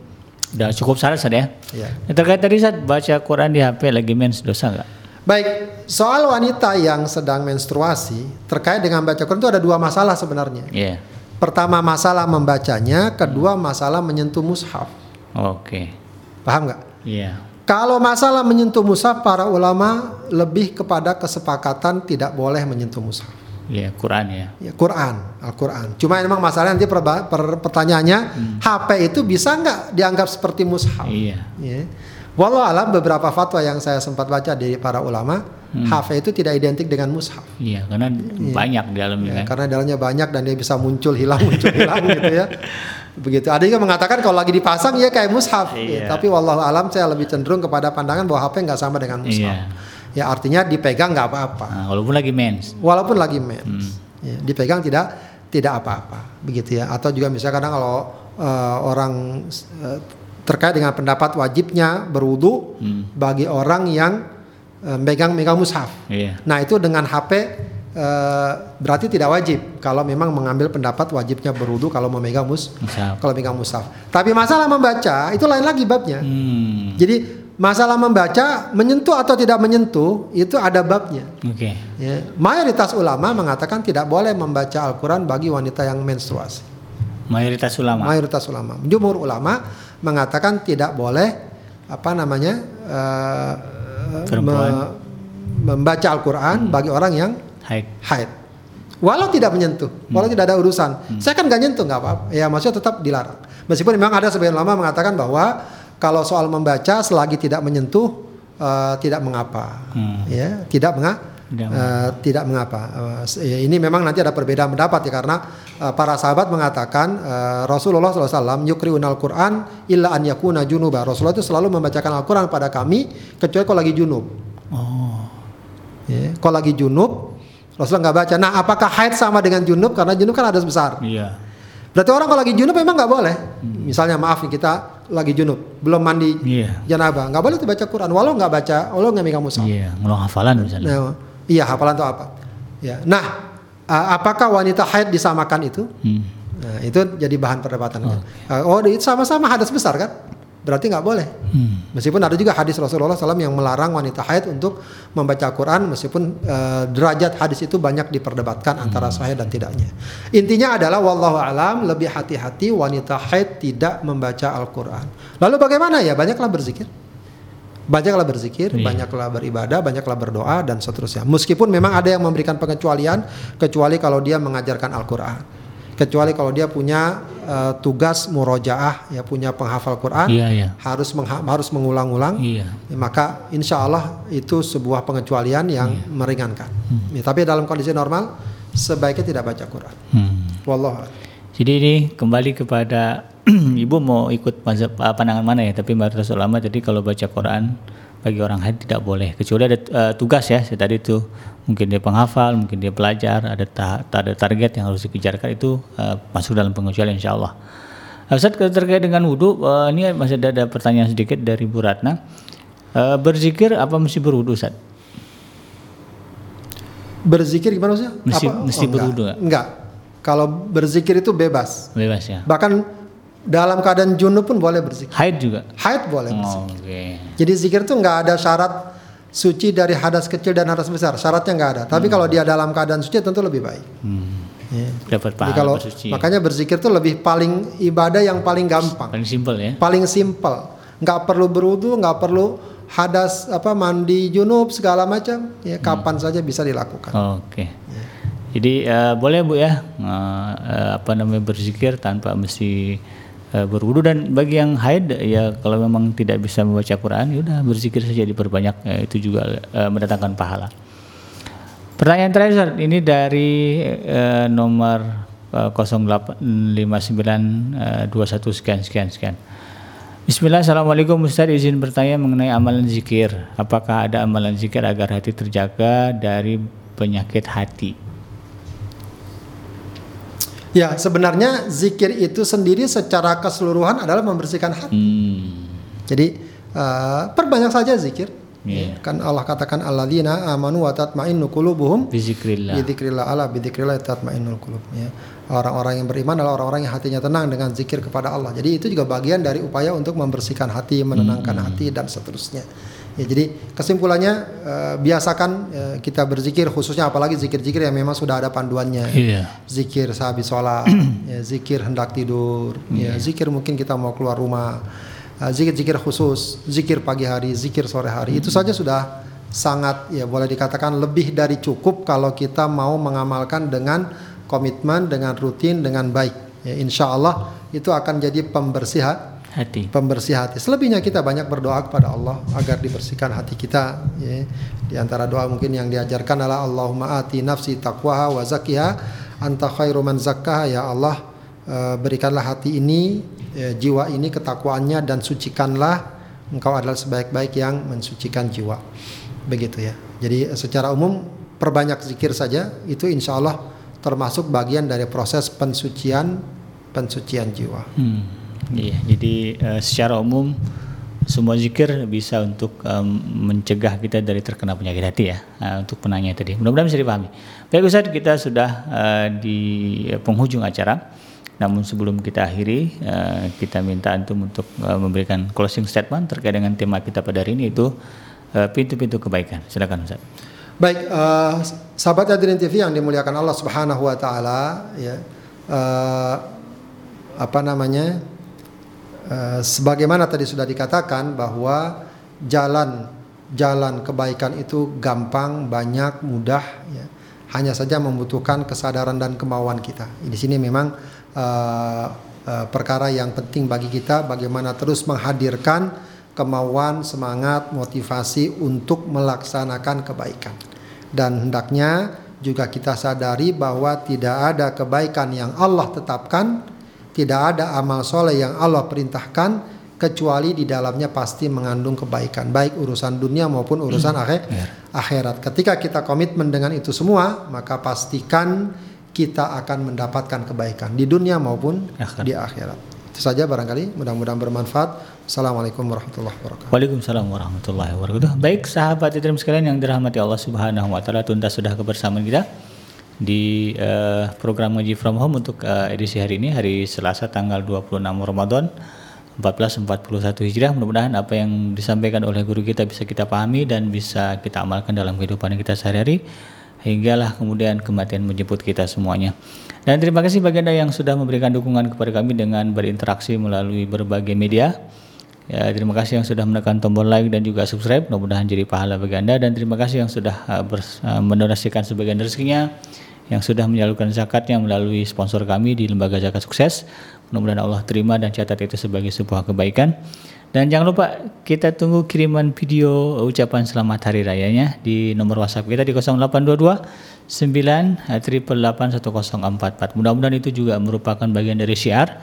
Udah cukup syarat Ustaz ya. ya Nah, Terkait tadi saat baca Quran di HP lagi mens dosa nggak? Baik, soal wanita yang sedang menstruasi terkait dengan baca Quran itu ada dua masalah sebenarnya. Iya. Pertama masalah membacanya, kedua masalah menyentuh mushaf. Oke. Paham nggak? Iya. Kalau masalah menyentuh mushaf, para ulama lebih kepada kesepakatan tidak boleh menyentuh mushaf. Iya, Quran ya. Ya, Quran, Al-Quran. Cuma memang masalahnya nanti perba- per- pertanyaannya, HP itu bisa nggak dianggap seperti mushaf? Iya. Ya. Walau alam beberapa fatwa yang saya sempat baca dari para ulama, HP itu tidak identik dengan mushaf. Iya, karena banyak di dalamnya Ya, kan. karena dalamnya banyak dan dia bisa muncul hilang muncul hilang gitu ya. Begitu. Ada juga mengatakan kalau lagi dipasang ya kayak mushaf. Ya, Iya. tapi wallahu alam saya lebih cenderung kepada pandangan bahwa HP nggak sama dengan mushaf. Iya. Ya artinya dipegang nggak apa-apa. Nah, walaupun lagi mens. Walaupun lagi mens. Hmm. Ya, dipegang tidak tidak apa-apa. Begitu ya. Atau juga misalnya kadang kalau eh, orang eh, terkait dengan pendapat wajibnya berwudu Hmm. bagi orang yang eh, megang-megang mushaf. Iya. Nah itu dengan HP eh, berarti tidak wajib kalau memang mengambil pendapat wajibnya berwudu kalau memegang mus Mushaf. kalau megang mushaf. Tapi masalah membaca itu lain lagi babnya. Hmm. Jadi masalah membaca menyentuh atau tidak menyentuh itu ada babnya. Oke. Ya. Mayoritas ulama mengatakan tidak boleh membaca Al-Quran bagi wanita yang menstruasi. Mayoritas ulama. Mayoritas ulama, jumhur ulama mengatakan tidak boleh apa namanya eh, Perempuan. me- membaca Al-Quran bagi orang yang Haid. haid. Walau tidak menyentuh, walau tidak ada urusan. Saya kan gak nyentuh nggak apa-apa. Ya maksudnya tetap dilarang. Meskipun memang ada sebagian ulama mengatakan bahwa kalau soal membaca selagi tidak menyentuh eh, tidak mengapa. Hmm. Ya, tidak menga Tidak eh, tidak mengapa. Ya, ini memang nanti ada perbedaan pendapat ya karena eh, para sahabat mengatakan eh, Rasulullah SAW yukriunal Quran illa an yakuna junuba. Rasulullah itu selalu membacakan Al-Quran pada kami kecuali kalau lagi junub. Oh. Ya, kalau lagi junub, Rasulullah nggak baca. Nah, apakah haid sama dengan junub? Karena junub kan ada besar. Iya. Berarti orang kalau lagi junub memang nggak boleh. Misalnya maaf nih kita lagi junub, belum mandi Iya. janabah, nggak boleh tuh baca Quran. Walau nggak baca, walau nggak megang mushaf. Iya, ngulang hafalan misalnya. Nah, iya hafalan atau apa? Ya. Nah, apakah wanita haid disamakan itu? Hmm. Nah, itu jadi bahan perdebatan. kan. Oh, itu sama-sama hadas besar kan? Berarti nggak boleh. Hmm. Meskipun ada juga hadis Rasulullah SAW yang melarang wanita haid untuk membaca Quran, meskipun eh, derajat hadis itu banyak diperdebatkan antara sahih dan tidaknya. Intinya adalah wallahu alam lebih hati-hati wanita haid tidak membaca Al-Quran. Lalu bagaimana ya? Banyaklah berzikir. Banyaklah berzikir, Iya. banyaklah beribadah, banyaklah berdoa dan seterusnya. Meskipun memang ada yang memberikan pengecualian, kecuali kalau dia mengajarkan Al-Quran. Kecuali kalau dia punya eh, tugas murojaah, ya punya penghafal Quran, Iya, iya. harus mengha- harus mengulang-ulang. Iya. Ya, maka insya Allah itu sebuah pengecualian yang Iya. meringankan. Hmm. Ya, tapi dalam kondisi normal sebaiknya tidak baca Quran. Hmm. Wallah. Jadi ini kembali kepada ibu mau ikut mazhab ah, pandangan mana ya? Tapi mayoritas ulama jadi kalau baca Quran bagi orang haid tidak boleh kecuali ada eh, tugas ya. Saya tadi itu mungkin dia penghafal, mungkin dia pelajar, ada ta- ada target yang harus dikejarkan itu eh, masuk dalam pengecualian insya Allah. Nah, Ustaz terkait dengan wudhu, eh, ini masih ada, ada pertanyaan sedikit dari Bu Ratna. Eh, berzikir apa mesti berwudhu Ustaz? Berzikir gimana sih? Mesti- mesti berwudu nggak? enggak. enggak. Kalau berzikir itu bebas. Bebas ya. Bahkan dalam keadaan junub pun boleh berzikir. Haid juga. Haid boleh Oh, berzikir. Oke. Jadi zikir itu nggak ada syarat suci dari hadas kecil dan hadas besar. Syaratnya nggak ada. Tapi kalau dia dalam keadaan suci tentu lebih baik. Hmm. Ya. Dapat Jadi pahala kalau bersuci. makanya berzikir itu lebih paling ibadah yang paling gampang, Paling simpel ya. paling simple. Nggak perlu berwudu, nggak perlu hadas apa mandi junub segala macam. Ya kapan saja bisa dilakukan. Oke. Jadi eh, boleh bu ya eh, eh, apa namanya berzikir tanpa mesti eh, berwudu. Dan bagi yang haid ya kalau memang tidak bisa membaca Quran ya udah berzikir saja diperbanyak ya, itu juga eh, mendatangkan pahala. Pertanyaan terakhir ini dari eh, nomor 0859 21 sekian sekian sekian. Bismillah, Assalamualaikum Ustaz. Izin bertanya mengenai amalan zikir. Apakah ada amalan zikir agar hati terjaga dari penyakit hati Ya, sebenarnya zikir itu sendiri secara keseluruhan adalah membersihkan hati. Hmm. Jadi uh, perbanyak saja zikir. Iya. Kan Allah katakan alladzina amanu wa tatma'innu qulubuhum Bizikrillah. Bidzikrillah ala bidzikrillah tatmainnul qulub ya. Orang-orang yang beriman adalah orang-orang yang hatinya tenang dengan zikir kepada Allah. Jadi itu juga bagian dari upaya untuk membersihkan hati, menenangkan hati dan seterusnya. Ya, jadi kesimpulannya eh, biasakan eh, kita berzikir khususnya apalagi zikir-zikir yang memang sudah ada panduannya. Iya. Zikir sehabis sholat, ya, zikir hendak tidur, ya, zikir mungkin kita mau keluar rumah, eh, zikir-zikir khusus, zikir pagi hari, zikir sore hari itu saja sudah sangat ya boleh dikatakan lebih dari cukup kalau kita mau mengamalkan dengan komitmen, dengan rutin, dengan baik. Ya, insya Allah itu akan jadi pembersih ha- Hati. pembersih hati. Selebihnya kita banyak berdoa kepada Allah agar dibersihkan hati kita. Ya. Di antara doa mungkin yang diajarkan adalah Allahumma ati nafsi taqwaha wa zakkiha anta khairu man zakkaha ya Allah eh, berikanlah hati ini eh, jiwa ini ketakwaannya dan sucikanlah engkau adalah sebaik-baik yang mensucikan jiwa. Begitu ya. Jadi eh, secara umum perbanyak zikir saja itu insya Allah termasuk bagian dari proses pensucian pensucian jiwa. Hmm. Iya, jadi eh, secara umum semua zikir bisa untuk em, mencegah kita dari terkena penyakit hati ya. eh, untuk penanya tadi. Mudah-mudahan bisa dipahami. Baik Ustaz, kita sudah eh, di penghujung acara. Namun sebelum kita akhiri, eh, kita minta antum untuk eh, memberikan closing statement terkait dengan tema kita pada hari ini itu pintu-pintu kebaikan. Silakan Ustaz. Baik, eh, sahabat hadirin TV yang dimuliakan Allah Subhanahu wa taala ya. eh, apa namanya? Eh, sebagaimana tadi sudah dikatakan bahwa jalan jalan kebaikan itu gampang, banyak, mudah ya. Hanya saja membutuhkan kesadaran dan kemauan kita. Di sini memang eh, eh, perkara yang penting bagi kita bagaimana terus menghadirkan kemauan, semangat, motivasi untuk melaksanakan kebaikan. Dan hendaknya juga kita sadari bahwa tidak ada kebaikan yang Allah tetapkan, tidak ada amal soleh yang Allah perintahkan kecuali di dalamnya pasti mengandung kebaikan, baik urusan dunia maupun urusan akhir, akhirat. Ketika kita komitmen dengan itu semua, maka pastikan kita akan mendapatkan kebaikan di dunia maupun Akhirat. di akhirat. Itu saja barangkali, mudah-mudahan bermanfaat. Assalamualaikum warahmatullahi wabarakatuh. Waalaikumsalam warahmatullahi wabarakatuh. Baik sahabat Idrim sekalian yang dirahmati Allah Subhanahu wa taala, tuntas sudah kebersamaan kita di eh, program Ngaji From Home untuk eh, edisi hari ini hari Selasa tanggal 26 Ramadan 1441 Hijriah. Mudah-mudahan apa yang disampaikan oleh guru kita bisa kita pahami dan bisa kita amalkan dalam kehidupan kita sehari-hari hinggalah kemudian kematian menjemput kita semuanya. Dan terima kasih bagi Anda yang sudah memberikan dukungan kepada kami dengan berinteraksi melalui berbagai media. Ya, terima kasih yang sudah menekan tombol like dan juga subscribe. Mudah-mudahan jadi pahala bagi Anda dan terima kasih yang sudah uh, uh, mendonasikan sebagian rezekinya yang sudah menyalurkan zakatnya melalui sponsor kami di Lembaga Zakat Sukses. Mudah-mudahan Allah terima dan catat itu sebagai sebuah kebaikan. Dan jangan lupa kita tunggu kiriman video ucapan selamat hari rayanya di nomor WhatsApp kita di 0822 9 1044. Mudah-mudahan itu juga merupakan bagian dari syiar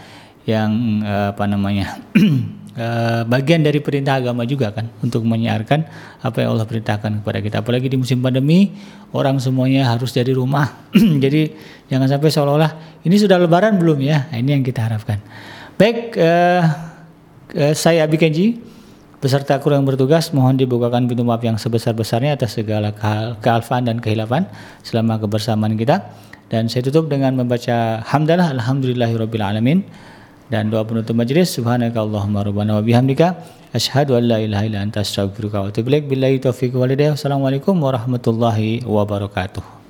yang eh, apa namanya eh, bagian dari perintah agama juga kan untuk menyiarkan apa yang Allah perintahkan kepada kita. Apalagi di musim pandemi orang semuanya harus dari rumah. Jadi jangan sampai seolah-olah ini sudah lebaran belum ya? Nah, ini yang kita harapkan. Baik eh, eh, saya Abi Kenji beserta kru yang bertugas mohon dibukakan pintu maaf yang sebesar-besarnya atas segala kealfaan dan kehilafan selama kebersamaan kita. Dan saya tutup dengan membaca hamdalah alhamdulillahirabbil alamin dan doa penutup majelis subhanakallahumma rabbana wa bihamdika asyhadu an la ilaha illa anta astaghfiruka wa atubu ilaik. Billahi taufiq wal hidayah. Wassalamualaikum warahmatullahi wabarakatuh